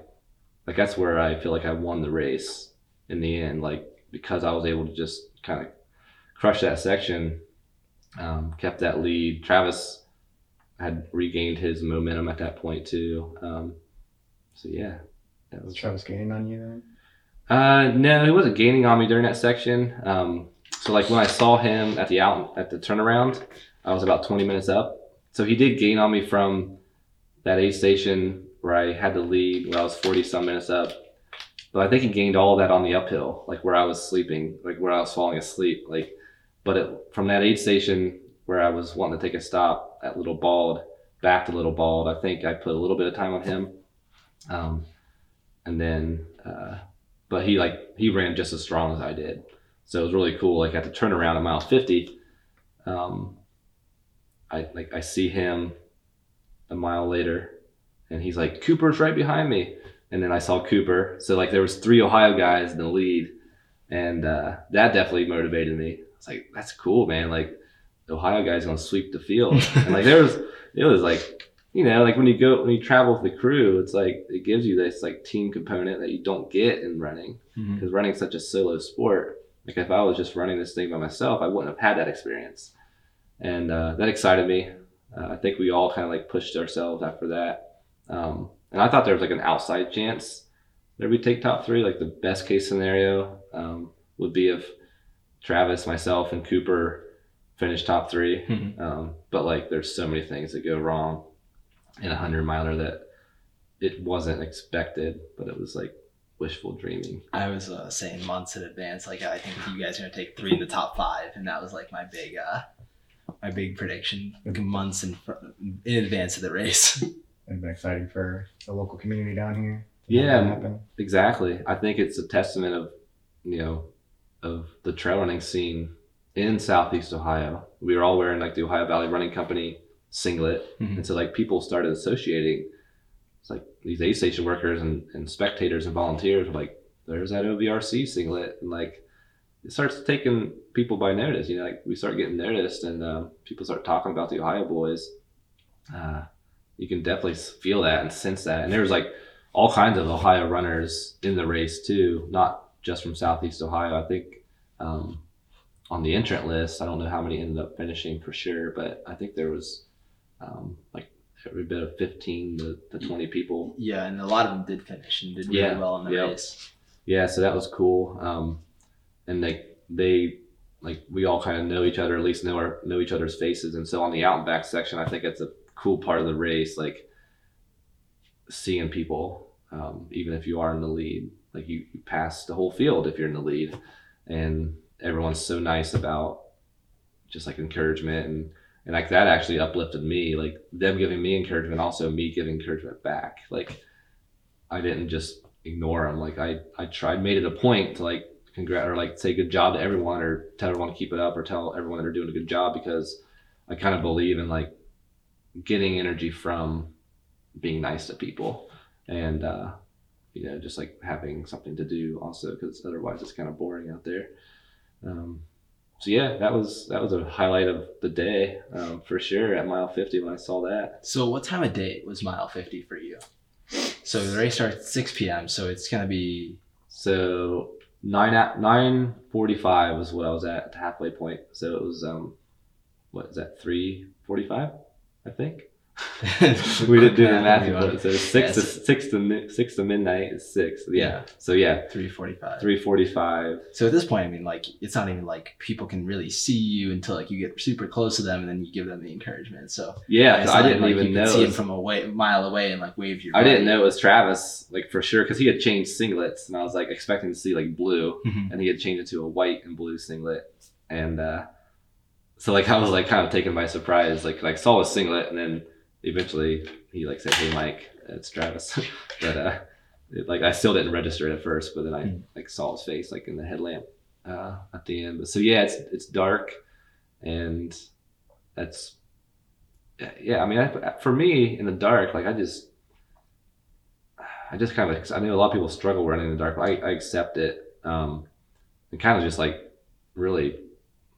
like that's where I feel like I won the race in the end. Like because I was able to just kind of crush that section, um, kept that lead. Travis had regained his momentum at that point too. Um, so yeah, that Was was Travis gaining on you then? uh, no, he wasn't gaining on me during that section. Um, so like when I saw him at the out at the turnaround, I was about 20 minutes up. So he did gain on me from that aid station where I had the lead, where I was 40 some minutes up. But I think he gained all that on the uphill, like where I was sleeping, like where I was falling asleep. Like, but it, from that aid station where I was wanting to take a stop at Little Bald, back to Little Bald, I think I put a little bit of time on him. Um, and then, uh, but he like he ran just as strong as I did, so it was really cool. Like at the turnaround at mile fifty, um, I like I see him a mile later, and he's like Cooper's right behind me, and then I saw Cooper. So like there was three Ohio guys in the lead, and uh, that definitely motivated me. It's like that's cool, man. Like the Ohio guys gonna sweep the field, and like there was it was like you know, like when you go when you travel with the crew, it's like it gives you this like team component that you don't get in running because running's such a solo sport. Like if I was just running this thing by myself, I wouldn't have had that experience, and uh, that excited me. Uh, I think we all kind of like pushed ourselves after that, um, and I thought there was like an outside chance that we'd take top three. Like the best case scenario um, would be if Travis, myself, and Cooper finished top three. Mhm. Um, but like, there's so many things that go wrong in a hundred miler that it wasn't expected, but it was like wishful dreaming. I was uh, saying months in advance, like I think you guys are gonna take three in the top five, and that was like my big, uh, my big prediction months in in advance of the race. It'd been exciting for the local community down here. Yeah. Exactly. I think it's a testament of, you know, of the trail running scene in Southeast Ohio. We were all wearing like the Ohio Valley Running Company singlet. Mhm. And so like people started associating it's like these aid station workers and, and spectators and volunteers were like, there's that OVRC singlet. And like it starts taking people by notice, you know, like we start getting noticed and um, people start talking about the Ohio boys. Uh, you can definitely feel that and sense that. And there was like all kinds of Ohio runners in the race too, not just from Southeast Ohio. I think um, on the entrant list, I don't know how many ended up finishing for sure, but I think there was um, like every bit of 15 to, to 20 people. yeah, and a lot of them did finish and did really Yeah, well in the yep. race. Yeah, so that was cool. Um, and they, they, like we all kind of know each other, at least know our know each other's faces. And so on the out and back section, I think it's a cool part of the race, like seeing people, um, even if you are in the lead, like you, you pass the whole field if you're in the lead, and everyone's so nice about just like encouragement and and like that actually uplifted me, like them giving me encouragement, also me giving encouragement back. Like I didn't just ignore them. Like I I tried made it a point to like congrat or like say good job to everyone or tell everyone to keep it up or tell everyone that they're doing a good job because I kind of believe in like getting energy from being nice to people and uh you know just like having something to do also because otherwise it's kind of boring out there um so yeah that was that was a highlight of the day um, for sure at mile 50 when i saw that So, what time of day was mile 50 for you? So, the race starts at 6 p.m., so it's going to be. So nine at nine forty five was what I was at, at the halfway point. So it was um, what is that three forty five? I think we didn't do the math. but So six to six to six to midnight is six. Yeah. Yeah. So yeah, 345. three forty five. So at this point, I mean, like, it's not even like people can really see you until like you get super close to them, and then you give them the encouragement. So Yeah, I didn't like even you know. see it him from a way, mile away and like wave your. I didn't know it was Travis, like for sure, because he had changed singlets, and I was like expecting to see like blue, Mhm. and he had changed it to a white and blue singlet, and uh, so like I was like kind of taken by surprise, like like saw his singlet, and then eventually he like said, "Hey, Mike, it's Travis," but uh, it, like I still didn't register it at first, but then I Mhm. like saw his face like in the headlamp uh, at the end. But so yeah, it's it's dark, and that's yeah. I mean, I, for me in the dark, like I just I just kind of I know a lot of people struggle running in the dark. But I, I accept it. Um, and kind of just like really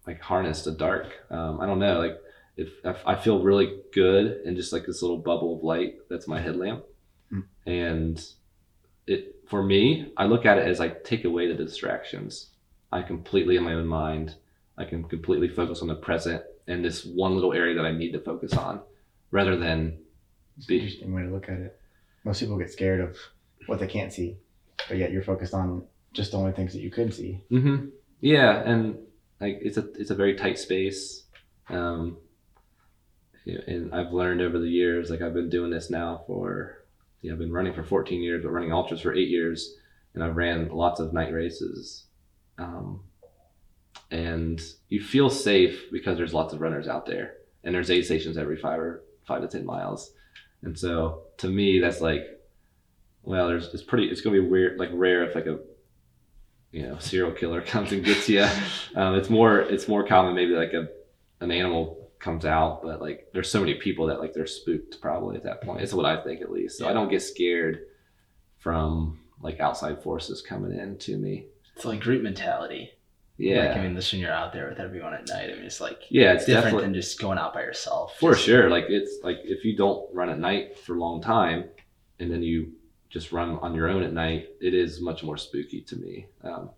like harness the dark. Um, I don't know, like if, if I feel really good in just like this little bubble of light that's my headlamp, Hmm. and it for me, I look at it as like take away the distractions. I completely in my own mind. I can completely focus on the present and this one little area that I need to focus on, rather than It's an interesting way to look at it. Most people get scared of what they can't see, but yet you're focused on just the only things that you could see. hmm Yeah, and like it's a it's a very tight space. Um, and I've learned over the years, like I've been doing this now for, yeah, I've been running for 14 years, but running ultras for eight years, and I've ran lots of night races. Um, and you feel safe because there's lots of runners out there, and there's aid stations every five or five to ten miles, and so to me that's like, well, there's it's pretty it's gonna be weird like rare if like a you know serial killer comes and gets you. um, it's more it's more common maybe like a an animal comes out, but like there's so many people that like they're spooked probably at that point. It's what I think at least. So I don't get scared from like outside forces coming in to me. It's like group mentality. Yeah. Like, I mean, this when you're out there with everyone at night. I mean, it's like yeah, it's different definitely than just going out by yourself. For Just- sure. Like it's like if you don't run at night for a long time and then you just run on your own at night, it is much more spooky to me. Um,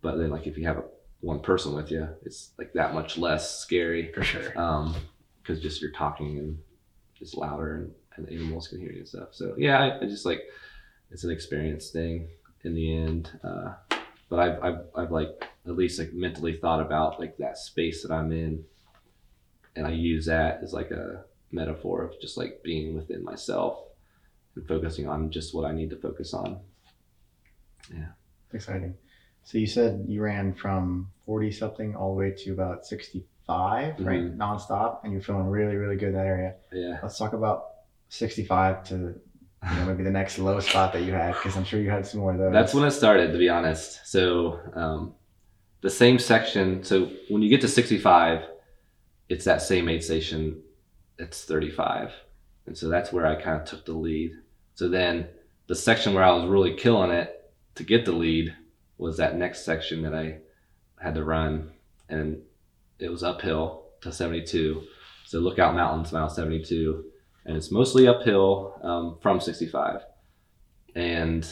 but then like if you have a, one person with you, it's like that much less scary For sure. um, because just you're talking and it's louder and, and the animals can hear you and stuff. So yeah, I, I just like it's an experience thing in the end. Uh, but I've, I've, I've like at least like mentally thought about like that space that I'm in, and I use that as like a metaphor of just like being within myself and focusing on just what I need to focus on. Yeah. Exciting. So you said you ran from 40 something all the way to about 65, right? Mhm. Nonstop, and you're feeling really, really good in that area. Yeah. Let's talk about 65 to you know, maybe the next low spot that you had, because I'm sure you had some more of those. That's when it started, to be honest. So um, the same section. So when you get to 65, it's that same aid station. It's 35, and so that's where I kind of took the lead. So then the section where I was really killing it to get the lead was that next section that I had to run, and it was uphill to 72. So Lookout Mountains, mile 72, and it's mostly uphill um, from 65, and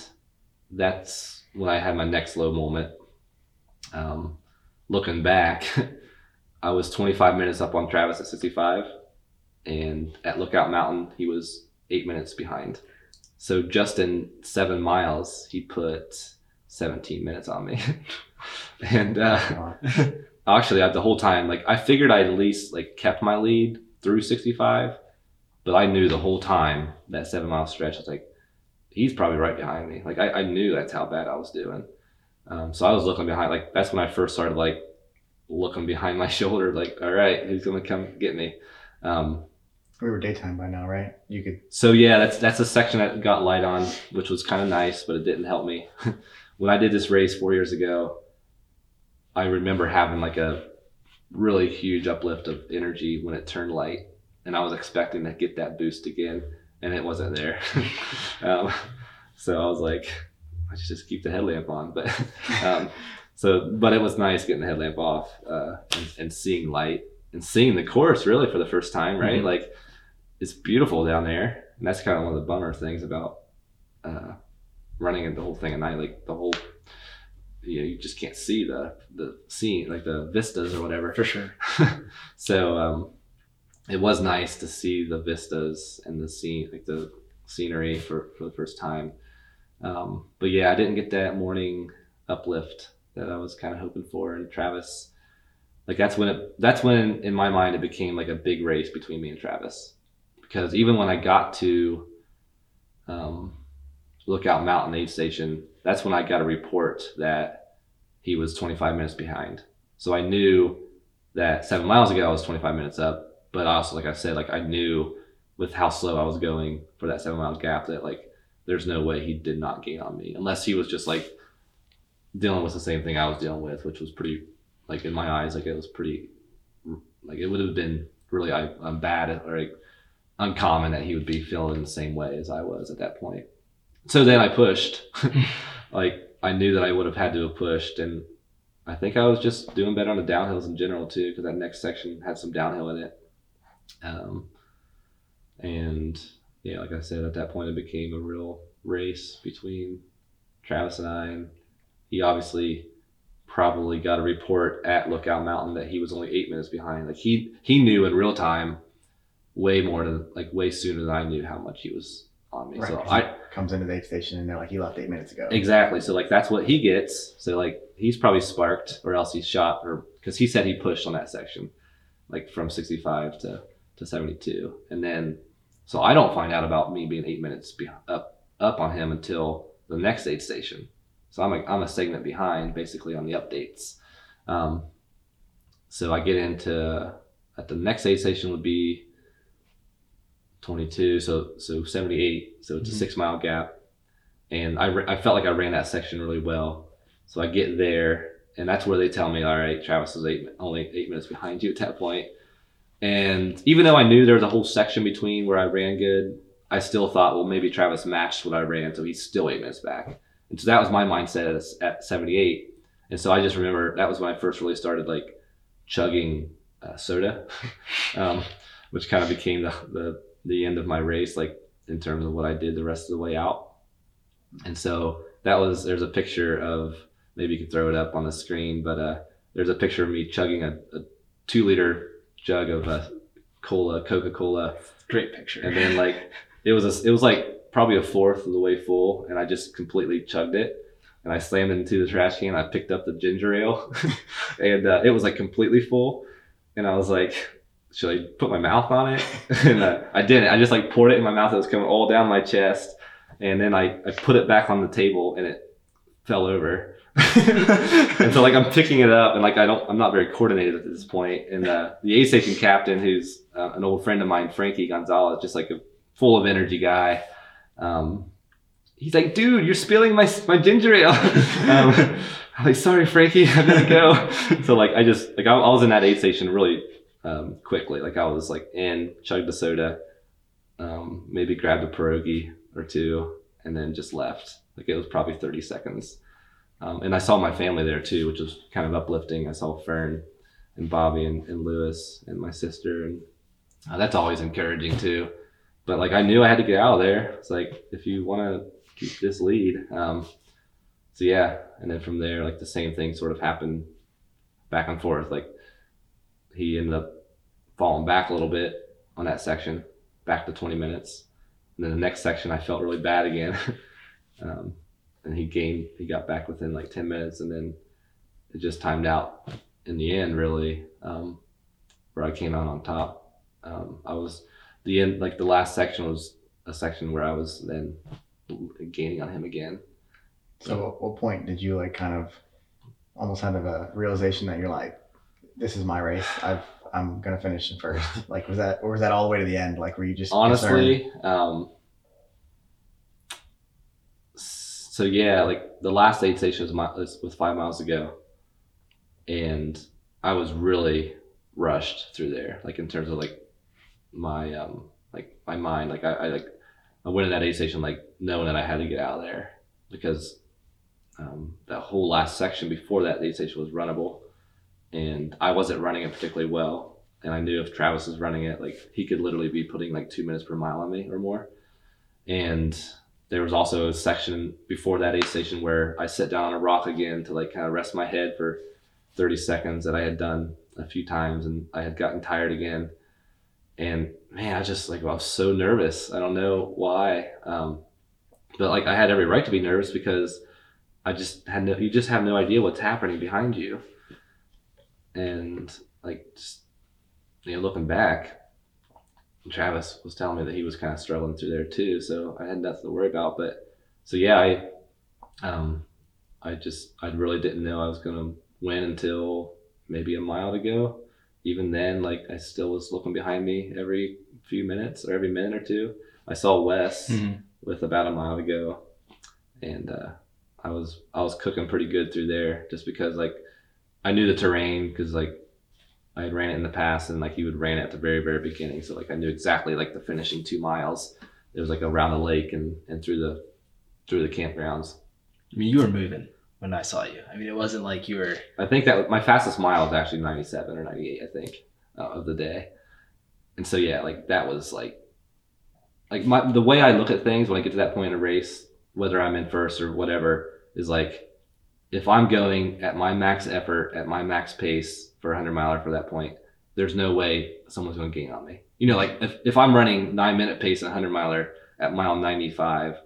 that's when I had my next low moment. Um, looking back, I was 25 minutes up on Travis at 65, and at Lookout Mountain, he was eight minutes behind. So just in seven miles, he put 17 minutes on me. and uh, actually, I, the whole time, like I figured I at least like kept my lead through 65, but I knew the whole time that seven mile stretch, I was like, he's probably right behind me. Like I, I knew that's how bad I was doing. Um, so I was looking behind. Like that's when I first started like looking behind my shoulder. Like, all right, who's gonna come get me? Um, we were daytime by now, right? You could. so yeah, that's that's a section that got light on, which was kind of nice, but it didn't help me. when I did this race four years ago, I remember having like a really huge uplift of energy when it turned light, and I was expecting to get that boost again, and it wasn't there. um, so I was like, I should just keep the headlamp on, but um, so but it was nice getting the headlamp off uh, and, and seeing light and seeing the course really for the first time, right? Mhm. Like it's beautiful down there, and that's kind of one of the bummer things about uh, running the whole thing at night. Like the whole, you know, you just can't see the the scene, like the vistas or whatever. For sure. so um, it was nice to see the vistas and the scene, like the scenery for for the first time. Um, but yeah, I didn't get that morning uplift that I was kind of hoping for. And Travis, like that's when it that's when in my mind it became like a big race between me and Travis, because even when I got to um, Lookout Mountain Aid Station, that's when I got a report that he was 25 minutes behind. So I knew that seven miles ago I was 25 minutes up, but also like I said, like I knew with how slow I was going for that seven mile gap that like there's no way he did not gain on me unless he was just like dealing with the same thing I was dealing with, which was pretty like in my eyes like it was pretty like it would have been really I'm bad or like uncommon that he would be feeling the same way as I was at that point. So then I pushed, like I knew that I would have had to have pushed, and I think I was just doing better on the downhills in general too, because that next section had some downhill in it. Um, and yeah, like I said, at that point it became a real race between Travis and I. And he obviously probably got a report at Lookout Mountain that he was only eight minutes behind. Like he he knew in real time way more than like way sooner than I knew how much he was on me. Right. So I comes into the aid station and they're like, he left eight minutes ago. exactly. So like that's what he gets. So like he's probably sparked or else he's shot or because he said he pushed on that section, like from 65 to to 72, and then so I don't find out about me being eight minutes up up on him until the next aid station. So I'm a, I'm a segment behind basically on the updates. Um, so I get into at the next aid station would be 22, so so 78. So it's a Mhm. six mile gap, and I, I felt like I ran that section really well. So I get there, and that's where they tell me, all right, Travis is eight only eight minutes behind you at that point. And even though I knew there was a whole section between where I ran good, I still thought, well, maybe Travis matched what I ran, so he's still eight minutes back. And so that was my mindset at, at 78. And so I just remember that was when I first really started like chugging uh, soda, um, which kind of became the, the the end of my race, like in terms of what I did the rest of the way out. And so that was there's a picture of maybe you can throw it up on the screen, but uh, there's a picture of me chugging a, a two liter jug of uh, cola, Coca Cola, Great picture. and then like it was a, it was like probably a fourth of the way full, and I just completely chugged it. And I slammed it into the trash can. I picked up the ginger ale, and uh, it was like completely full. And I was like, should I put my mouth on it? and uh, I didn't. I just like poured it in my mouth. It was coming all down my chest, and then I, I put it back on the table, and it fell over. and so like I'm picking it up, and like I don't, I'm not very coordinated at this point. And uh, the aid station captain, who's uh, an old friend of mine, Frankie Gonzalez, just like a full of energy guy. Um, he's like, dude, you're spilling my my ginger ale. um, I'm like, sorry, Frankie, I gotta go. so like, I just like I, I was in that aid station really um, quickly. Like I was like in, chugged the soda, um, maybe grabbed a pierogi or two, and then just left. Like it was probably 30 seconds. Um, and I saw my family there too, which was kind of uplifting. I saw Fern and Bobby and, and Lewis and my sister, and uh, that's always encouraging too. But like I knew I had to get out of there. It's like if you want to keep this lead, um, so yeah. And then from there, like the same thing sort of happened back and forth. Like he ended up falling back a little bit on that section, back to 20 minutes. And then the next section, I felt really bad again. um, and he gained, he got back within like 10 minutes, and then it just timed out in the end, really, um, where I came out on top. Um, I was the end, like the last section was a section where I was then gaining on him again. So at what point did you like kind of almost have a realization that you're like, this is my race. I've I'm gonna finish in first. Like was that or was that all the way to the end? Like were you just honestly um so yeah like the last aid station was, my, was was five miles ago and i was really rushed through there like in terms of like my um like my mind like i, I like i went in that aid station like knowing that i had to get out of there because um, that whole last section before that aid station was runnable and i wasn't running it particularly well and I knew if Travis was running it, like he could literally be putting like two minutes per mile on me or more. And there was also a section before that aid station where I sat down on a rock again to like kind of rest my head for 30 seconds that I had done a few times and I had gotten tired again. And man, I just like I was so nervous. I don't know why. Um, but like I had every right to be nervous because I just had no you just have no idea what's happening behind you. And like just you know, looking back, Travis was telling me that he was kind of struggling through there too, so I had nothing to worry about. But so yeah, I, um, I just I really didn't know I was gonna win until maybe a mile to go. Even then, like I still was looking behind me every few minutes or every minute or two. I saw Wes Mhm. with about a mile to go, and uh, I was I was cooking pretty good through there just because like I knew the terrain because like I had ran it in the past and like he would ran it at the very very beginning, so like I knew exactly like the finishing two miles. It was like around the lake and and through the through the campgrounds. I mean, you were moving. when I saw you. I mean, it wasn't like you were. I think that my fastest mile was actually 97 or 98, I think, uh, of the day. And so yeah, like that was like, like my the way I look at things when I get to that point in a race, whether I'm in first or whatever, is like, if I'm going at my max effort at my max pace for a hundred miler for that point, there's no way someone's going to gain on me. You know, like if, if I'm running nine minute pace at 100 miler at mile 95,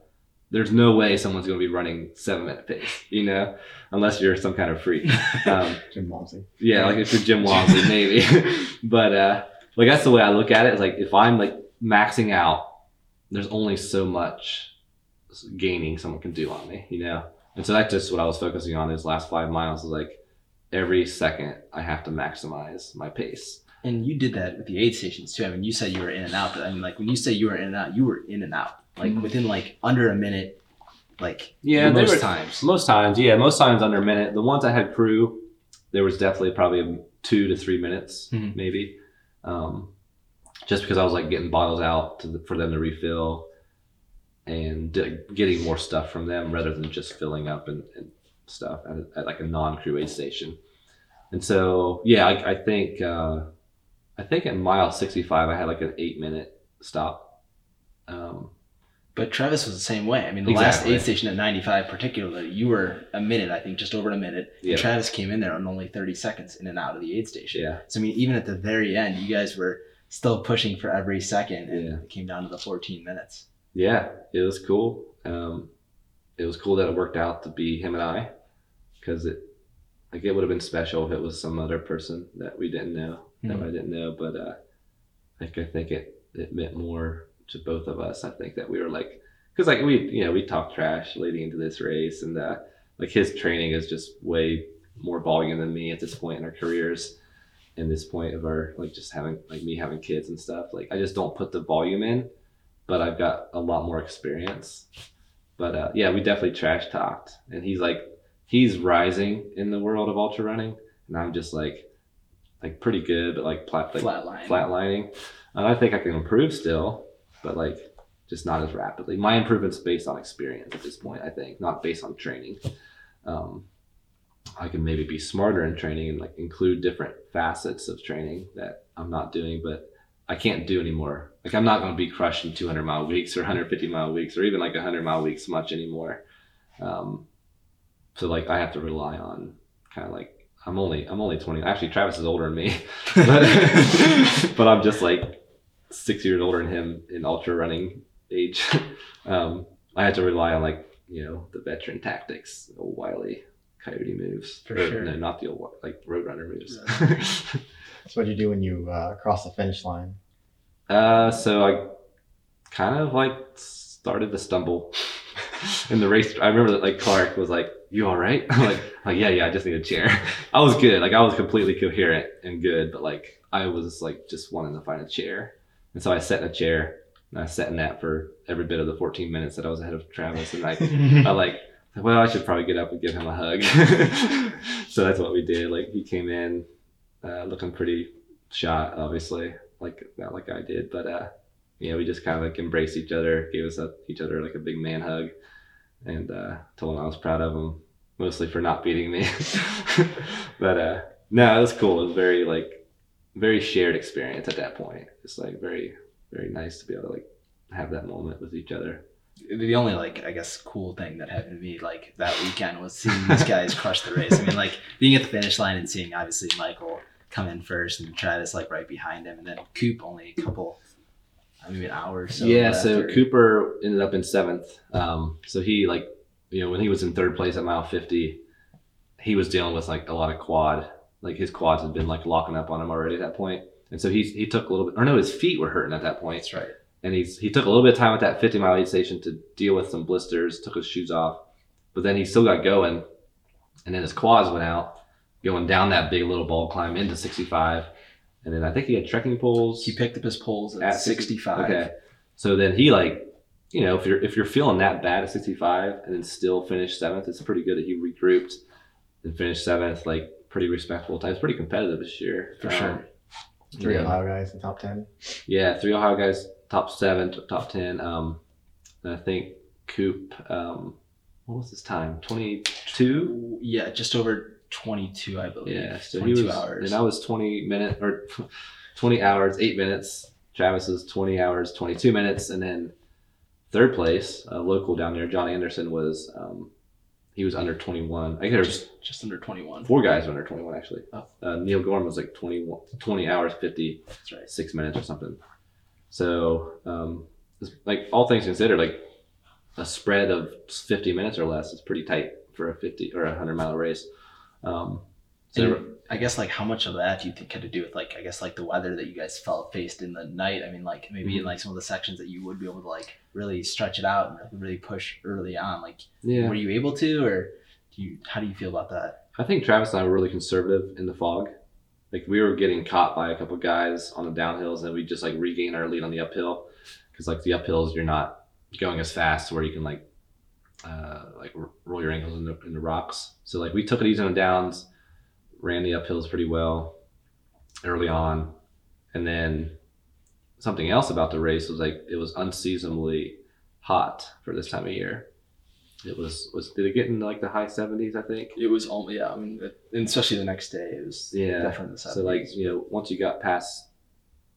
there's no way someone's going to be running seven minute pace, you know, unless you're some kind of freak. Um, Jim Walmsley. yeah, like if you're Jim Walmsley, maybe. but uh, like that's the way I look at it. it. Is like if I'm like maxing out, there's only so much gaining someone can do on me, you know. And so that's just what I was focusing on. These last five miles is like every second I have to maximize my pace. And you did that with the aid stations too. I mean, you said you were in and out, but I mean, like when you say you were in and out, you were in and out, like Mhm. within like under a minute, like Yeah, most were- times. Most times, yeah, most times under a minute. The ones I had crew, there was definitely probably two to three minutes, Mhm. maybe, um, just because I was like getting bottles out to the, for them to refill, and getting more stuff from them rather than just filling up and, and stuff at, a- at like a non-crew aid station. And so, yeah, I, I think uh, I think at mile sixty-five, I had like an eight-minute stop. Um, But Travis was the same way. I mean, the last aid station at 95, particularly, you were a minute, I think, just over a minute. Yeah. And Travis came in there on only 30 seconds in and out of the aid station. yeah, So I mean, even at the very end, you guys were still pushing for every second, and Yeah. it came down to the 14 minutes. Yeah, it was cool. Um, it was cool that it worked out to be him and I, because it like it would have been special if it was some other person that we didn't know that Mhm. I didn't know. But uh, like I think it it meant more to both of us. I think that we were like, because like we you know we talked trash leading into this race, and uh, like his training is just way more volume than me at this point in our careers. and this point of our like just having like me having kids and stuff, like I just don't put the volume in, but I've got a lot more experience. But uh, yeah, we definitely trash talked, and he's like he's rising in the world of ultra running, and I'm just like like pretty good, but like, plat, like Flatline. flatlining. And I think I can improve still, but like just not as rapidly. My improvement's based on experience at this point, I think, not based on training. Um, I can maybe be smarter in training and like include different facets of training that I'm not doing, but I can't do anymore. Like I'm not going to be crushing 200 mile weeks or 150 mile weeks or even like 100 mile weeks much anymore. Um, so like I have to rely on kind of like I'm only I'm only 20. Actually, Travis is older than me, but, but I'm just like six years older than him in ultra running age. Um, I had to rely on like you know the veteran tactics, the old wily coyote moves. For Or, sure. No, not the old like roadrunner moves. So what did you do when you uh, crossed the finish line? Uh, so I kind of like started to stumble in the race. I remember that like Clark was like, "You all right?" I'm like, "Like yeah, yeah. I just need a chair." I was good. Like I was completely coherent and good, but like I was like just wanting to find a chair, and so I sat in a chair and I sat in that for every bit of the 14 minutes that I was ahead of Travis, and I I like, well, I should probably get up and give him a hug. so that's what we did. Like he came in, uh, looking pretty shot, obviously, like not like I did, but uh, you know, we just kind of like embraced each other, gave us a, each other like a big man hug, and uh, told him I was proud of him, mostly for not beating me. but uh, no, it was cool. It was very like very shared experience at that point. It's like very very nice to be able to like have that moment with each other. the only like I guess cool thing that happened to me like that weekend was seeing these guys crush the race. I mean, like being at the finish line and seeing obviously Michael come in first and Travis like right behind him, and then Coop only a couple, maybe an hour or so. yeah, so or- Cooper ended up in seventh. Um, so he like, you know, when he was in third place at mile fifty, he was dealing with like a lot of quad. Like his quads had been like locking up on him already at that point, and so he he took a little bit. Or no, his feet were hurting at that point, That's right. and he's he took a little bit of time at that fifty mile aid station to deal with some blisters. Took his shoes off, but then he still got going, and then his quads went out, going down that big Little Bald climb into sixty five, and then I think he had trekking poles. He picked up his poles at, At 65. Okay. So then he like, you know, if you're if you're feeling that bad at 65 and then still finish seventh, it's pretty good that he regrouped and finished seventh. Like pretty respectable time. It's pretty competitive this year For sure. Three yeah. Ohio guys in top ten. Yeah, three Ohio guys, top seven, top ten. Um, and I think Coop um, what was his time? Twenty two. Yeah, just over 22, I believe. Yeah, so he 22 was, hours. and I was twenty minutes or twenty hours, eight minutes. Travis was twenty hours, twenty two minutes, and then third place, a local down there, John Anderson was. Um, he was under 21. I think there was just, just under 21. four guys under 21 actually. Oh. Uh, Neil Gorman was like 21, 20 hours, 56 That's right. minutes or something. So, um, like all things considered, like a spread of 50 minutes or less is pretty tight for a 50 or a 100 mile race. Um, so And I guess like how much of that do you think had to do with like I guess like the weather that you guys felt faced in the night? I mean, like maybe Mm-hmm. in like some of the sections that you would be able to like really stretch it out and really push early on. Like, yeah, were you able to, or do you? How do you feel about that? I think Travis and I were really conservative in the fog. Like we were getting caught by a couple guys on the downhills, and we just like regain our lead on the uphill because like the uphills you're not going as fast where you can like uh, like roll your ankles in the, in the rocks. So like we took it easy on the downs, ran the uphills pretty well early on, and then something else about the race was like it was unseasonably hot for this time of year. It was was did it get into like the high seventies? I think. It was only yeah. I mean, it- especially the next day, it was Yeah. definitely the So like you know, once you got past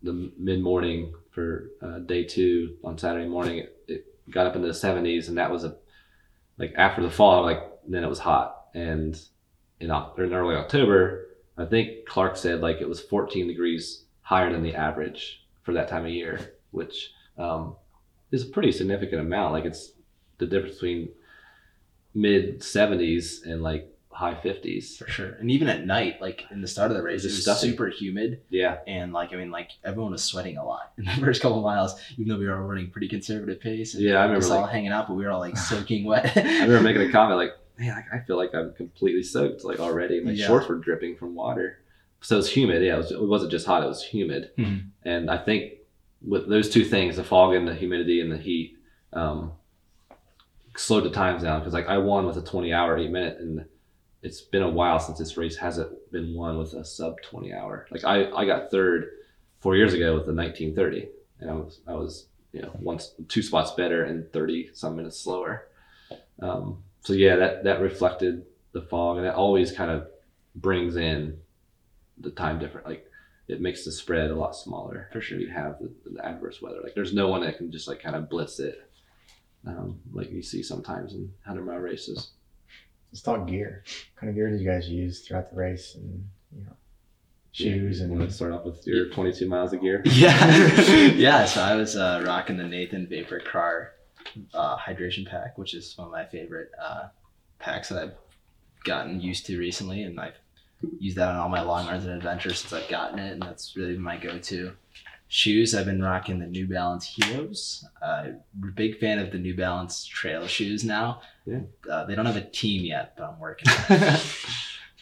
the mid morning for uh, day two on Saturday morning, it, it got up into the seventies, and that was a like after the fall, like then it was hot, and in, in early October, I think Clark said like it was 14 degrees higher than the average for that time of year, which um, is a pretty significant amount. Like it's the difference between mid 70s and like high 50s. for sure. And even at night, like in the start of the race, It it was super humid. Yeah, And like, I mean, like everyone was sweating a lot in the first couple of miles, even though we were running pretty conservative pace. And Yeah, I remember, Just all hanging out, but we were all like soaking wet. I remember making a comment like, man, I, I feel like I'm completely soaked like already. My Yeah. shorts were dripping from water. So it's humid. Yeah, it, was, it wasn't just hot; it was humid. Mhm. And I think with those two things, the fog and the humidity and the heat, um, slowed the times down. Because like I won with a 20 hour, eight minute, and it's been a while since this race hasn't been won with a sub 20 hour. Like I, I got third four years ago with the 1930, and I was I was you know once two spots better and 30 some minutes slower. Um, so yeah, that that reflected the fog, and that always kind of brings in the time different. Like it makes the spread a lot smaller. For sure. You have the, the adverse weather. Like there's no one that can just like kind of blitz it, um, like you see sometimes in hundred mile races. Let's talk gear. What kind of gear did you guys use throughout the race, and you know, shoes You and want to start off with your 22 miles of gear? yeah. yeah. So I was uh, rocking the Nathan VaporKrar uh, hydration pack, which is one of my favorite uh, packs that I've gotten used to recently. And I've used that on all my long runs and adventures since I've gotten it. And that's really my go to. Shoes, I've been rocking the New Balance Hierros. Uh, big fan of the New Balance trail shoes now. Yeah. Uh, they don't have a team yet, but I'm working. on it.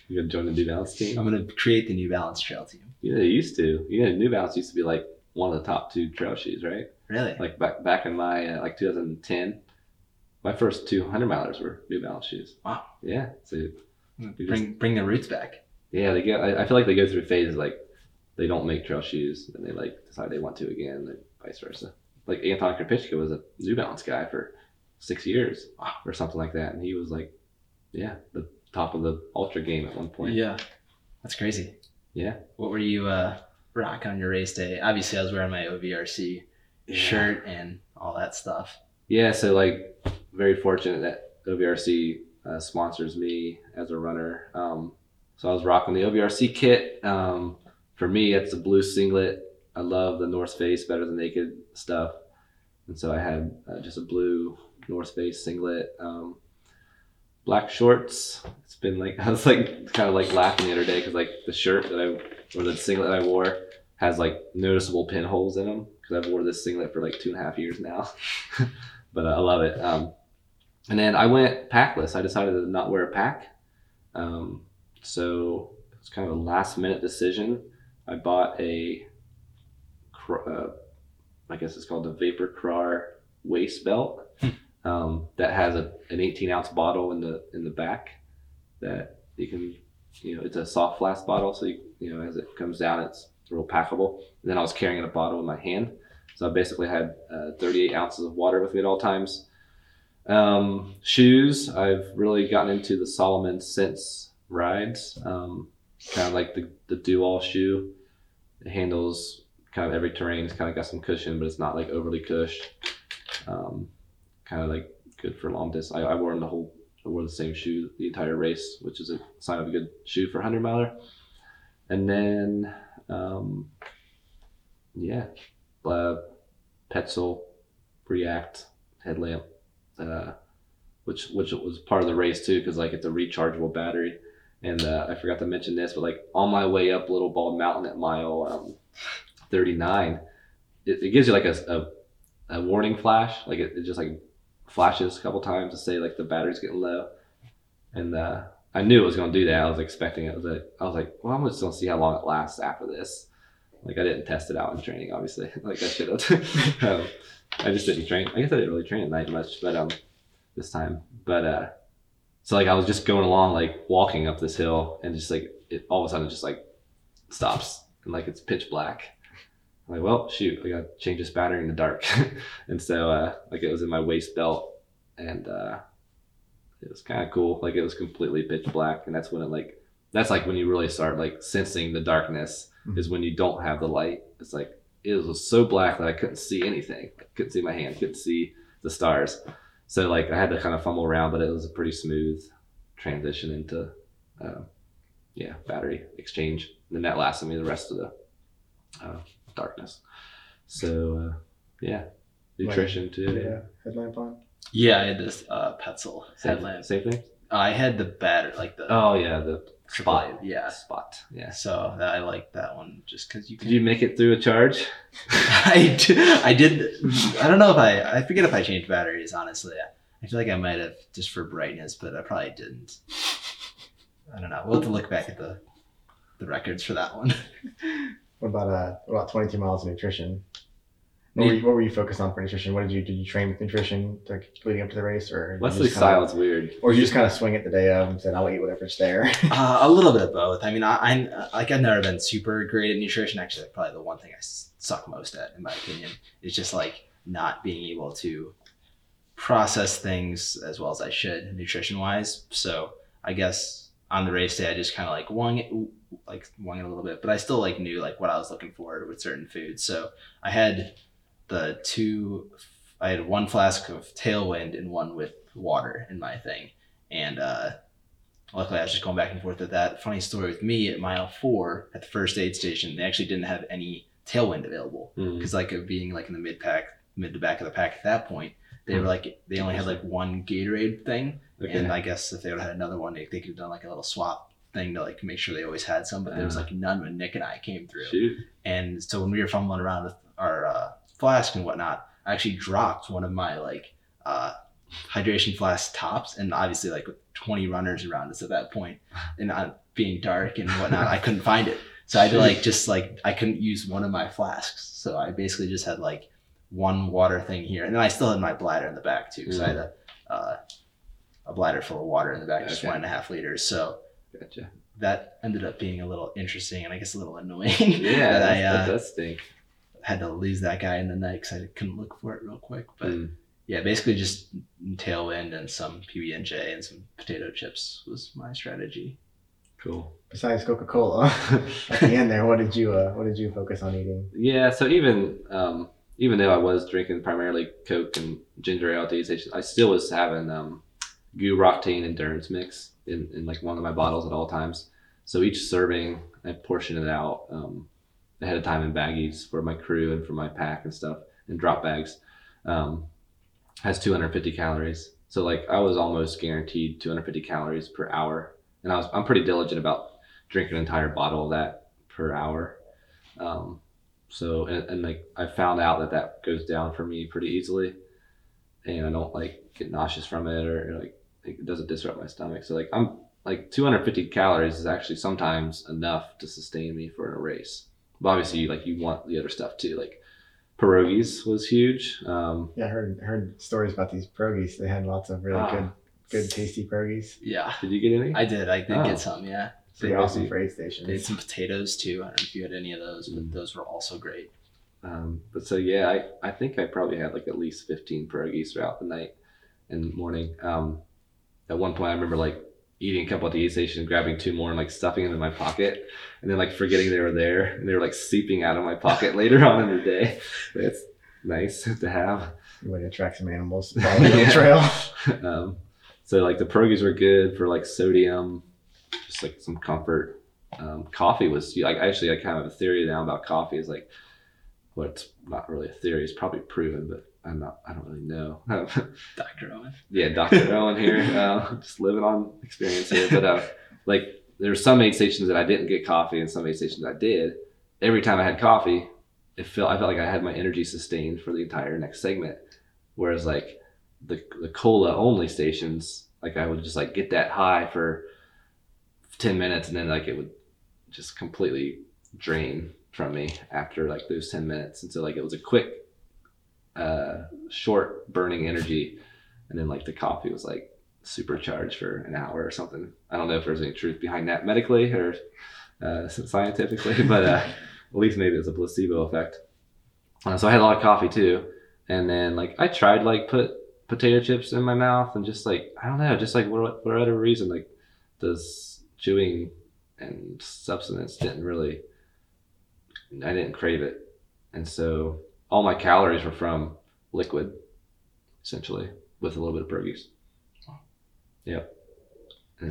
You gonna join the New Balance team? I'm gonna create the New Balance trail team. Yeah, they used to. You know, New Balance used to be like one of the top two trail shoes, right? Really? Like back back in my uh, like 2010, my first 200 milers were New Balance shoes. Wow. Yeah. So you bring bring the roots back. yeah, they go. I, I feel like they go through phases like they don't make trail shoes and they like decide they want to again, and vice versa. Like Anton Krupicka was a New Balance guy for six years or something like that, and he was like, yeah, the top of the ultra game at one point. Yeah, that's crazy. Yeah. What were you uh, rocking on your race day? Obviously, I was wearing my OVRC shirt and all that stuff. Yeah, so like very fortunate that OVRC uh, sponsors me as a runner. Um, so I was rocking the OVRC kit. Um, for me, it's a blue singlet. I love the North Face better than naked stuff, and so I had uh, just a blue North Face singlet, um, black shorts. It's been like I was like kind of like laughing the other day because like the shirt that I or the singlet that I wore has like noticeable pinholes in them because I've wore this singlet for like two and a half years now. but uh, I love it. Um, and then I went packless. I decided to not wear a pack. Um, so it was kind of a last minute decision. I bought a, uh, I guess it's called the VaporKrar waist belt um, that has a, an 18 ounce bottle in the in the back that you can, you know, it's a soft flask bottle. So you, you know, as it comes down, it's real packable. And then I was carrying a bottle in my hand. So I basically had uh, 38 ounces of water with me at all times. Um, shoes. I've really gotten into the Salomon Sense rides. Um, kind of like the the do all shoe. It handles kind of every terrain. It's kind of got some cushion, but it's not like overly cush. Um, kind of like good for long distance. I, I wore them the whole. I wore the same shoe the entire race, which is a sign of a good shoe for a hundred miler. And then, um, yeah, uh, Petzl React headlamp, uh, which which was part of the race too, because like it's a rechargeable battery. And uh, I forgot to mention this, but like on my way up Little Bald Mountain at mile um, 39, it, it gives you like a, a, a warning flash. Like it, it just like flashes a couple times to say like the battery's getting low. And uh, I knew it was going to do that. I was expecting it. I was like, I was like, well, I'm just going to see how long it lasts after this. Like I didn't test it out in training, obviously. like I should have. um, I just didn't train. I guess I didn't really train at night much, but um, this time. But uh, so like I was just going along, like walking up this hill, and just like it all of a sudden just like stops and like it's pitch black. I'm like, well, shoot, I gotta change this battery in the dark. and so uh, like it was in my waist belt, and uh, it was kind of cool. Like it was completely pitch black, and that's when it like that's like when you really start like sensing the darkness Mhm. is when you don't have the light. It's like it was so black that I couldn't see anything. I couldn't see my hand, couldn't see the stars. So like I had to kind of fumble around, but it was a pretty smooth transition into uh, yeah battery exchange. And then that lasted me the rest of the uh, darkness. So uh, yeah, nutrition too. Yeah, headlamp on. Yeah, I had this uh, Petzl Same, headlamp. same thing. I had the batter, like the Oh yeah, the spot. Yeah. spot. Yeah. So I like that one just because you Did you make it through a charge? I, did, I did. I don't know if I. I forget if I changed batteries. Honestly, I feel like I might have just for brightness, but I probably didn't. I don't know. We'll have to look back at the the records for that one. What about uh, what about 22 miles of nutrition? What were, you, what were you focused on for nutrition? What did you did you train with nutrition to, leading up to the race, or Wesley's just kinda- weird. or you just kind of swing it the day of and said, "I'll eat whatever's there." Uh, a little bit of both. I mean, I, I like I've never been super great at nutrition. Actually, probably the one thing I suck most at, in my opinion, is just like not being able to process things as well as I should nutrition wise. So I guess on the race day, I just kind of like wung it, like wung it a little bit, but I still like knew like what I was looking for with certain foods. So I had the two, I had one flask of Tailwind and one with water in my thing, and uh, luckily I was just going back and forth with that. Funny story with me at mile four at the first aid station, they actually didn't have any Tailwind available Mm. because like being like in the mid pack, mid to back of the pack at that point, they were like they only had like one Gatorade thing, Okay. and I guess if they would have had another one, they, they could have done like a little swap thing to like make sure they always had some. But there was Ah. like none when Nick and I came through. Shoot. And so when we were fumbling around with our uh, flask and whatnot, I actually dropped one of my like uh, hydration flask tops, and obviously like with 20 runners around us at that point, and uh, being dark and whatnot, I couldn't find it. So I had to like just like I couldn't use one of my flasks, so I basically just had like one water thing here, and then I still had my bladder in the back too, because I had a uh, a bladder full of water in the back, just one and a half liters. So Gotcha. that ended up being a little interesting and I guess a little annoying. Yeah, that I uh, that does stink. Had to lose that guy in the night because I couldn't look for it real quick. But Mm. yeah, basically just tailwind and some PB and J and some potato chips was my strategy. Cool. Besides Coca Cola, at the end there, what did you uh, what did you focus on eating? Yeah, so even um, even though I was drinking primarily Coke and ginger ale at these stations, I still was having um, GU Roctane endurance mix in, in like one of my bottles at all times. So each serving, I portioned it out um, ahead of time in baggies for my crew and for my pack and stuff, and drop bags. Um, has 250 calories. So like I was almost guaranteed 250 calories per hour, and I was I'm pretty diligent about drinking an entire bottle of that per hour. Um, so and, and like I found out that that goes down for me pretty easily, and I don't like get nauseous from it or, or, like it doesn't disrupt my stomach. So like I'm like 250 calories is actually sometimes enough to sustain me for a race. But obviously, like you want the other stuff too. Like pierogies was huge. Um, Yeah, I heard heard stories about these pierogies. They had lots of really Ah. good good tasty pierogies. Yeah, did you get any? I did. I did Oh. get some. Yeah, Pretty So awesome basically- for they had some potatoes too. I don't know if you had any of those, but Mm. those were also great. Um, but so yeah, I, I think I probably had like at least 15 pierogies throughout the night. and morning. Um, at one point, I remember like eating a couple at the aid station, grabbing two more and like stuffing them in my pocket, and then like forgetting they were there, and they were like seeping out of my pocket later on in the day. It's nice to have. You would attract some animals following the trail. um, so like the pierogies were good for like sodium, just like some comfort. Um, coffee was like actually I kind of have a theory now about coffee is like well it's not really a theory it's probably proven but I'm not I don't really know Dr. Owen. yeah Dr. Owen here uh, just living on experience here but uh, like were some aid stations that I didn't get coffee and some aid stations I did every time I had coffee it felt I felt like I had my energy sustained for the entire next segment whereas like the the cola only stations, like I would just like get that high for ten minutes, and then like it would just completely drain from me after like those ten minutes. And so like it was a quick, uh, short burning energy, and then like the coffee was like supercharged for an hour or something. I don't know if there's any truth behind that medically or uh, scientifically, but uh, at least maybe it's a placebo effect. Uh, so I had a lot of coffee too, and then like I tried like put potato chips in my mouth and just like I don't know, just like what whatever reason, like this chewing and substance didn't really I didn't crave it. And so all my calories were from liquid, essentially, with a little bit of pierogies. Yep.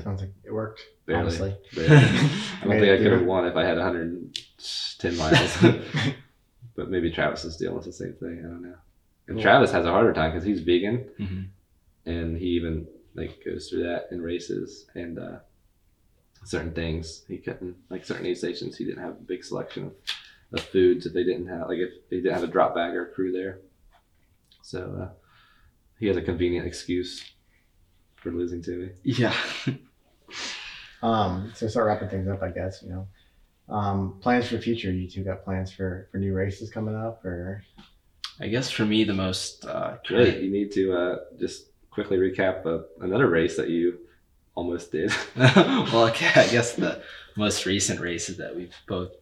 Sounds like it worked. Barely. Honestly. barely. I don't think I could have won if I had 110 miles. but maybe Travis is dealing with the same thing. I don't know. And Cool. Travis has a harder time because he's vegan Mhm. and he even like goes through that in races and uh, certain things he couldn't like certain aid stations he didn't have a big selection of, of foods if they didn't have like if they didn't have a drop bag or crew there. So uh, he has a convenient excuse for losing to me. Yeah. Um, so start wrapping things up, I guess. You know, um, plans for the future. You two got plans for for new races coming up, or I guess for me, the most uh, Really, you need to uh, just quickly recap uh, another race that you almost did. well, okay, I guess the most recent races that we've both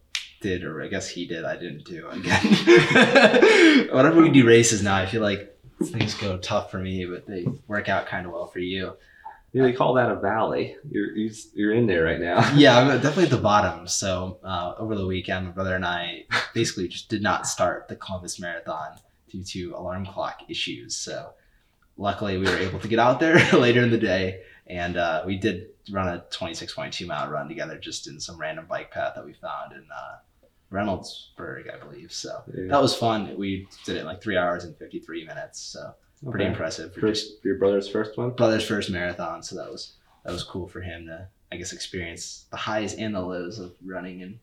did, or I guess he did, I didn't do again. Whenever we do races now, I feel like things go tough for me, but they work out kind of well for you. Yeah, they call that a valley. You're you're, you're in there right now. Yeah, I'm definitely at the bottom. So uh, over the weekend, my brother and I basically just did not start the Columbus Marathon due to alarm clock issues. So luckily, we were able to get out there later in the day, and uh, we did run a 26.2 mile run together, just in some random bike path that we found in uh, Reynoldsburg, I believe. So Yeah. that was fun. We did it in like three hours and 53 minutes. So pretty impressive for For just for your brother's first one. brother's first marathon. So that was that was cool for him to, I guess, experience the highs and the lows of running. And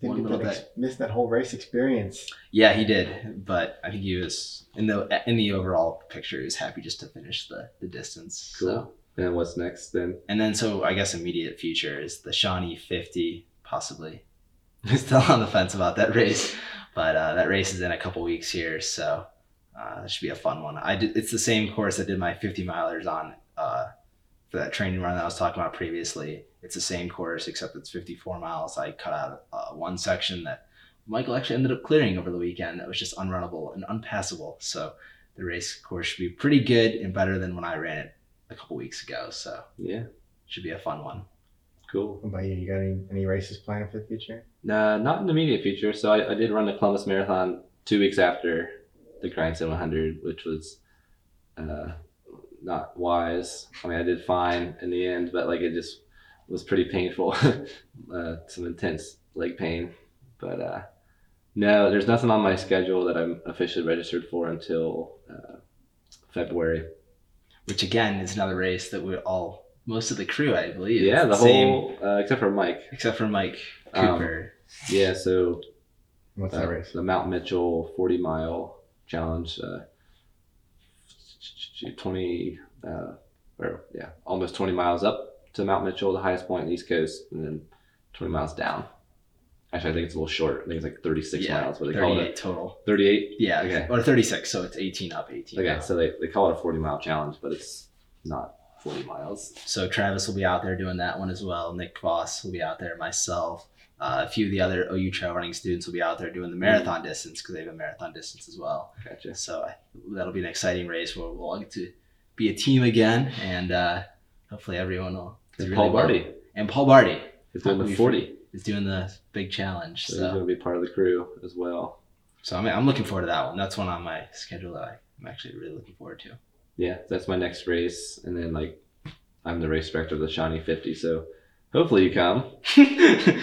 didn't One little that ex- missed that whole race experience. yeah, he did. But I think he was in the in the overall picture. He was happy just to finish the the distance. Cool. So And what's next then? and then so I guess immediate future is the Shawnee 50 possibly. Still on the fence about that race, but uh, that race is in a couple weeks here, so uh, that should be a fun one. I did, it's the same course I did my 50 milers on uh, for that training run that I was talking about previously. It's the same course except it's 54 miles. I cut out uh, one section that Michael actually ended up clearing over the weekend that was just unrunnable and unpassable. So the race course should be pretty good and better than when I ran it a couple weeks ago. So Yeah, should be a fun one. Cool. What about you? You got any, any races planned for the future? Nah, not in the immediate future. So I, I did run the Columbus Marathon two weeks after the Grindstone 100, which was uh, not wise. I mean, I did fine in the end, but like it just was pretty painful. uh, some intense leg pain, but uh, no, there's nothing on my schedule that I'm officially registered for until uh, February. Which again is another race that we're all most of the crew, I believe. Yeah, the it's same, whole uh, except for Mike. except for Mike Um, Cooper. Yeah, so What's uh, that race? The Mount Mitchell 40 mile challenge. Uh, 20, uh, or yeah, almost 20 miles up to Mount Mitchell, the highest point in the East Coast, and then 20 miles down. Actually, I think it's a little short. I think it's like 36 yeah, miles, but they call 38 it total. 38. Yeah, Okay. or 36, so it's 18 up, 18 Okay, down. so they, they call it a 40 mile challenge, but it's not 40 miles. So Travis will be out there doing that one as well. Nick Voss will be out there. Myself, uh, a few of the other OU trail running students will be out there doing the marathon distance because they have a marathon distance as well. Gotcha. So I, that'll be an exciting race where we'll all get to be a team again, and uh, hopefully everyone will. And really Paul well. And Paul Barty is doing the 40. is doing the big challenge. So he's going to be part of the crew as well. so I'm, I'm looking forward to that one. That's one on my schedule that I, I'm actually really looking forward to. Yeah, that's my next race. And then, like, I'm the race director of the Shawnee 50. So hopefully you come.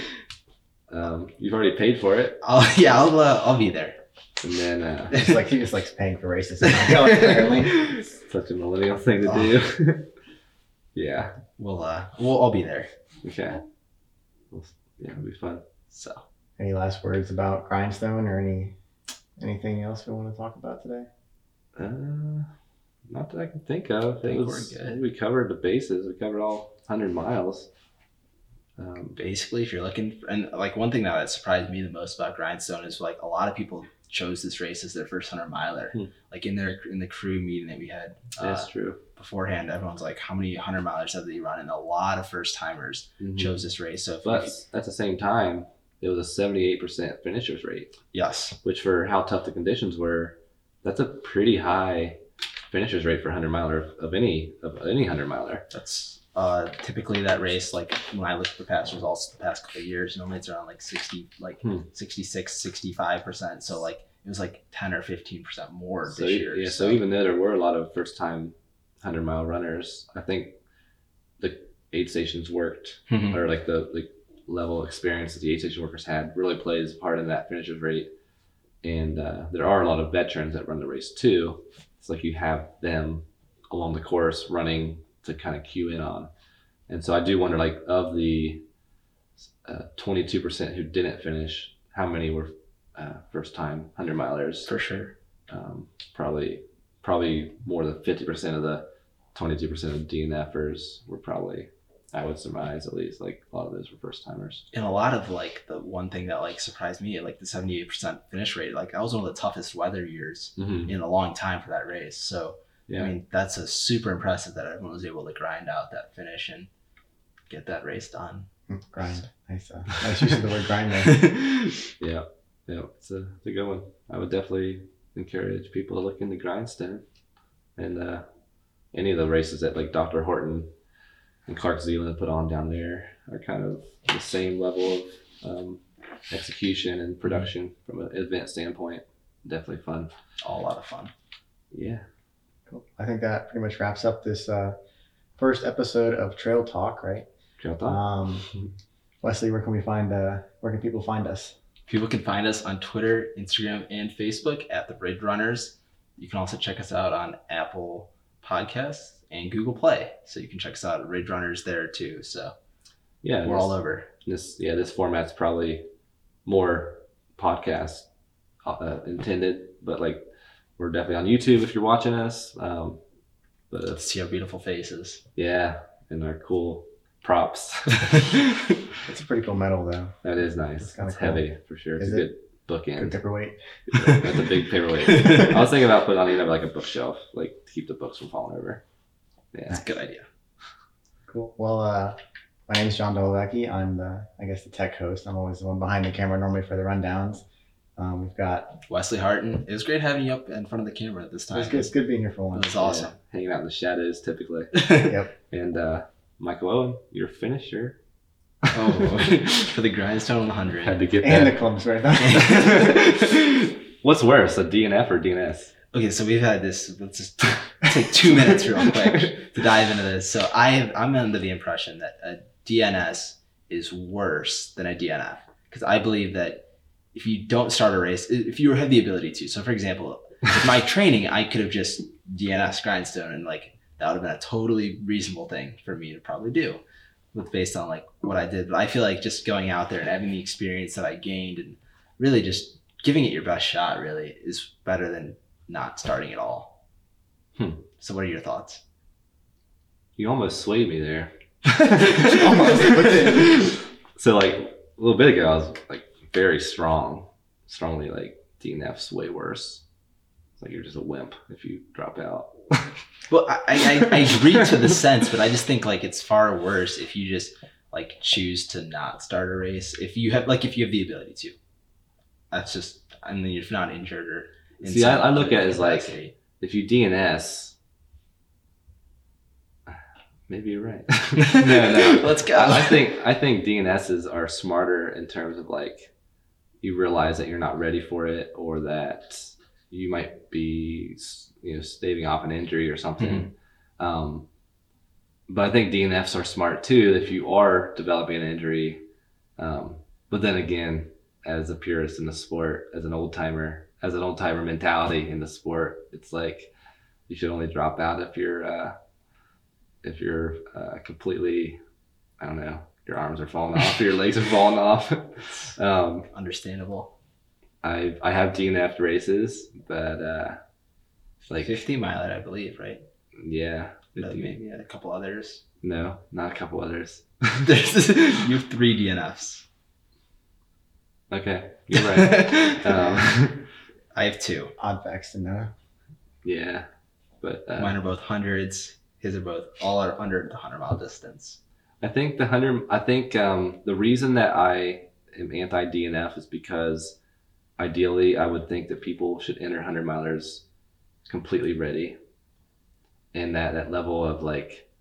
Um, you've already paid for it. I'll, yeah, I'll uh, I'll be there. And then, uh, It's like he just likes paying for races. and not going, apparently. such a millennial thing to Oh. do. yeah. We'll uh, we'll all be there. Okay. Well, yeah, it'll be fun. So Any last words about Grindstone or any anything else we want to talk about today? Uh, not that I can think of. I think It we're good. We covered the bases. We covered all 100 miles. Um, basically, if you're looking, for, and like one thing that surprised me the most about Grindstone is like a lot of people chose this race as their first hundred miler. Hmm. Like in their in the crew meeting that we had uh, that's true. beforehand, everyone's like, "How many hundred milers have they run?" And a lot of first timers Mhm. chose this race. So, But at the same time, it was a 78% finishers rate, yes, which for how tough the conditions were, that's a pretty high finishers rate for 100 miler of, any of any 100 miler. that's uh, typically that race. Like when I look at the past results the past couple of years, normally it's around like sixty, like Hmm. 66, 65 percent. So like it was like ten or fifteen percent more So, this year. yeah, so even though there were a lot of first time 100 mile runners, I think the aid stations worked Mhm. or like the the level of experience that the aid station workers had really plays a part in that finishers rate. And uh, there are a lot of veterans that run the race too. It's like you have them along the course running to kind of cue in on. And so I do wonder, like, of the uh, 22% who didn't finish, how many were uh, first time 100 milers? for sure. um, probably probably more than 50% of the 22% of DNFers were probably I would surmise at least like a lot of those were first timers. and a lot of like the one thing that like surprised me like the 78% finish rate like that was one of the toughest weather years Mm-hmm. in a long time for that race so Yeah. i mean that's a super impressive that everyone was able to grind out that finish and get that race done Hmm, Grind. Nice. Uh, nice use of the word grind there. yeah. Yeah. It's a, it's a good one. I would definitely encourage people to look into Grindstone and uh, any of the races that like Dr. Horton and Clark Zealand put on down there are kind of the same level of um, execution and production from an event standpoint. Definitely fun. all a lot of fun Yeah. Cool. I think that pretty much wraps up this uh, first episode of Trail Talk, right? Trail Talk. Um, Wesley, where can we find? Uh, where can people find us? people can find us on twitter instagram and facebook at the ridge runners you can also check us out on apple podcasts and google play so you can check us out at ridge runners there too so yeah. we're this- all over this yeah this format's probably more podcast uh, intended but like we're definitely on youtube if you're watching us um but uh, see our beautiful faces yeah and our cool props It's a pretty cool medal, though. that is It's nice kinda it's cool. heavy for sure it's Is a it? good Good bookend paperweight. that's a big paperweight i was thinking about putting on you know like a bookshelf like to keep the books from falling over yeah That's a good idea. Cool. Well, uh, my name is John Dolovecki. I'm the, I guess, the tech host. I'm always the one behind the camera normally for the rundowns. Um, we've got. Wesley Harton. It was great having you up in front of the camera at this time. It's good, it's good being here for It once. was awesome. Yeah, hanging out in the shadows typically Yep. and uh michael owen your finisher oh, for the grindstone 100. had to get And that the clubs right now. What's worse, a DNF or DNS? Okay, so we've had this. Let's just take two minutes real quick to dive into this. So I I'm under the impression that a DNS is worse than a DNF because I believe that if you don't start a race, if you have the ability to. So for example, with my training, I could have just DNS grindstone and like that would have been a totally reasonable thing for me to probably do with based on like what I did. But I feel like just going out there and having the experience that I gained and really just giving it your best shot really is better than not starting at all. Hmm. So what are your thoughts? You almost swayed me there. Almost, So like a little bit ago, I was like very strong, strongly like DNF's way worse. It's like you're just a wimp if you drop out. Well, I, I, I agree to the sense, but I just think like it's far worse if you just like choose to not start a race. If you have like if you have the ability to, that's just I mean if not injured or in See, I- I look at it as, like, capacity. If you DNS, maybe you're right. no, no. Let's go. I, I think I think DNSs are smarter in terms of like you realize that you're not ready for it or that you might be you know staving off an injury or something. Um, but I think DNFs are smart too if you are developing an injury. Um, but then again, as a purist in the sport, as an old timer, as an old timer mentality in the sport, it's like you should only drop out if you're uh, if you're uh, completely, I don't know, your arms are falling off, your legs are falling off. Um, Understandable. I I have DNF races, but uh, like 50 mile, I believe, right? yeah, Maybe a couple others. no, not a couple others. There's you have three DNFs. Okay, you're right. um, I have two. Odd facts to know. yeah, but uh, Mine are both hundreds. His are both all are under the hundred mile distance. I think the hundred. I think um, the reason that I am anti DNF is because ideally I would think that people should enter hundred milers completely ready, and that that level of like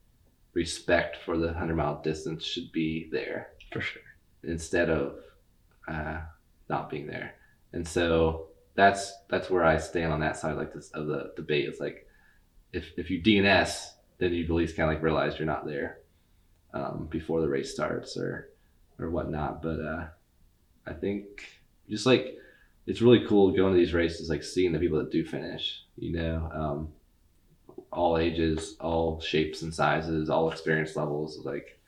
respect for the hundred mile distance should be there For sure. instead of uh, not being there. And so that's that's where I stand on that side like this of the debate. It's like if if you DNS, then you at least kind of like realize you're not there um, before the race starts or or whatnot. But uh, I think just like it's really cool going to these races, like seeing the people that do finish. You know, um, all ages, all shapes and sizes, all experience levels. Like,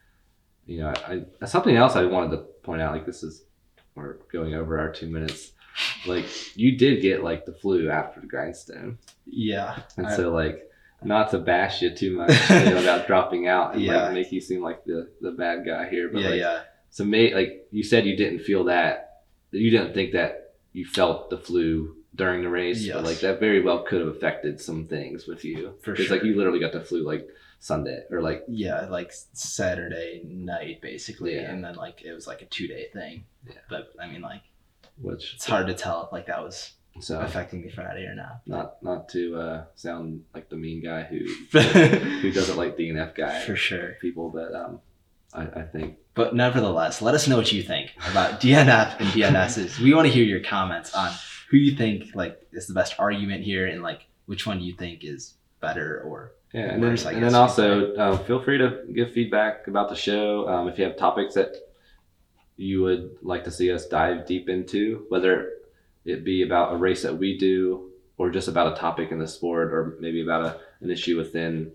you know, I, I something else I wanted to point out. Like this is we're going over our two minutes. Like you did get like the flu after the grindstone, Yeah. and I- so like not to bash you too much you know, about dropping out and Yeah. like make you seem like the the bad guy here, but yeah, like yeah. so may like you said you didn't feel that you didn't think that you felt the flu during the race, Yes. but like that very well could have affected some things with you. For Because like you literally got the flu like Sunday or like Yeah, like Saturday night basically, Yeah. and then like it was like a two day thing. Yeah. But I mean, like which it's hard to tell if like that was so affecting me Friday or not. not not to uh, sound like the mean guy who who doesn't like DNF guy For sure. people, but um I, I think But nevertheless, let us know what you think about DNF and DNSs. we want to hear your comments on who you think like is the best argument here, and like which one you think is better or Yeah, and then, Worse, I and then also um, feel free to give feedback about the show. Um, if you have topics that you would like to see us dive deep into, whether it be about a race that we do or just about a topic in the sport or maybe about a, an issue within,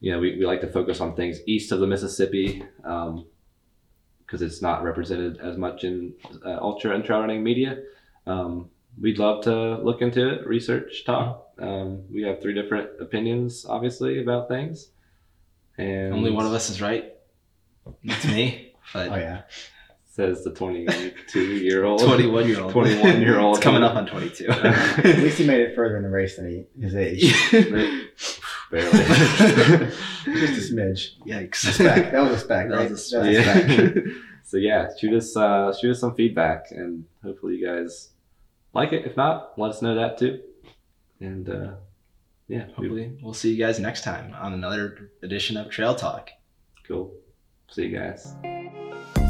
you know, we, we like to focus on things east of the Mississippi because it's not represented as much in uh, ultra and trail running media. Um, we'd love to look into it, research, talk. Um, we have three different opinions, obviously, about things. And only one of us is right. It's me. But Oh yeah. Says the 22 year old. 21 year old. 21 year old. coming up on 22. At least he made it further in the race than he, his age. Barely. Just a smidge. Yikes. Spec. That was a spec, That right? was a That spec. yeah. so yeah, shoot us uh, shoot us some feedback, and hopefully you guys like it. If not, let us know that too. And uh, yeah, Hopefully, we'll see you guys next time on another edition of Trail Talk. cool. See you guys.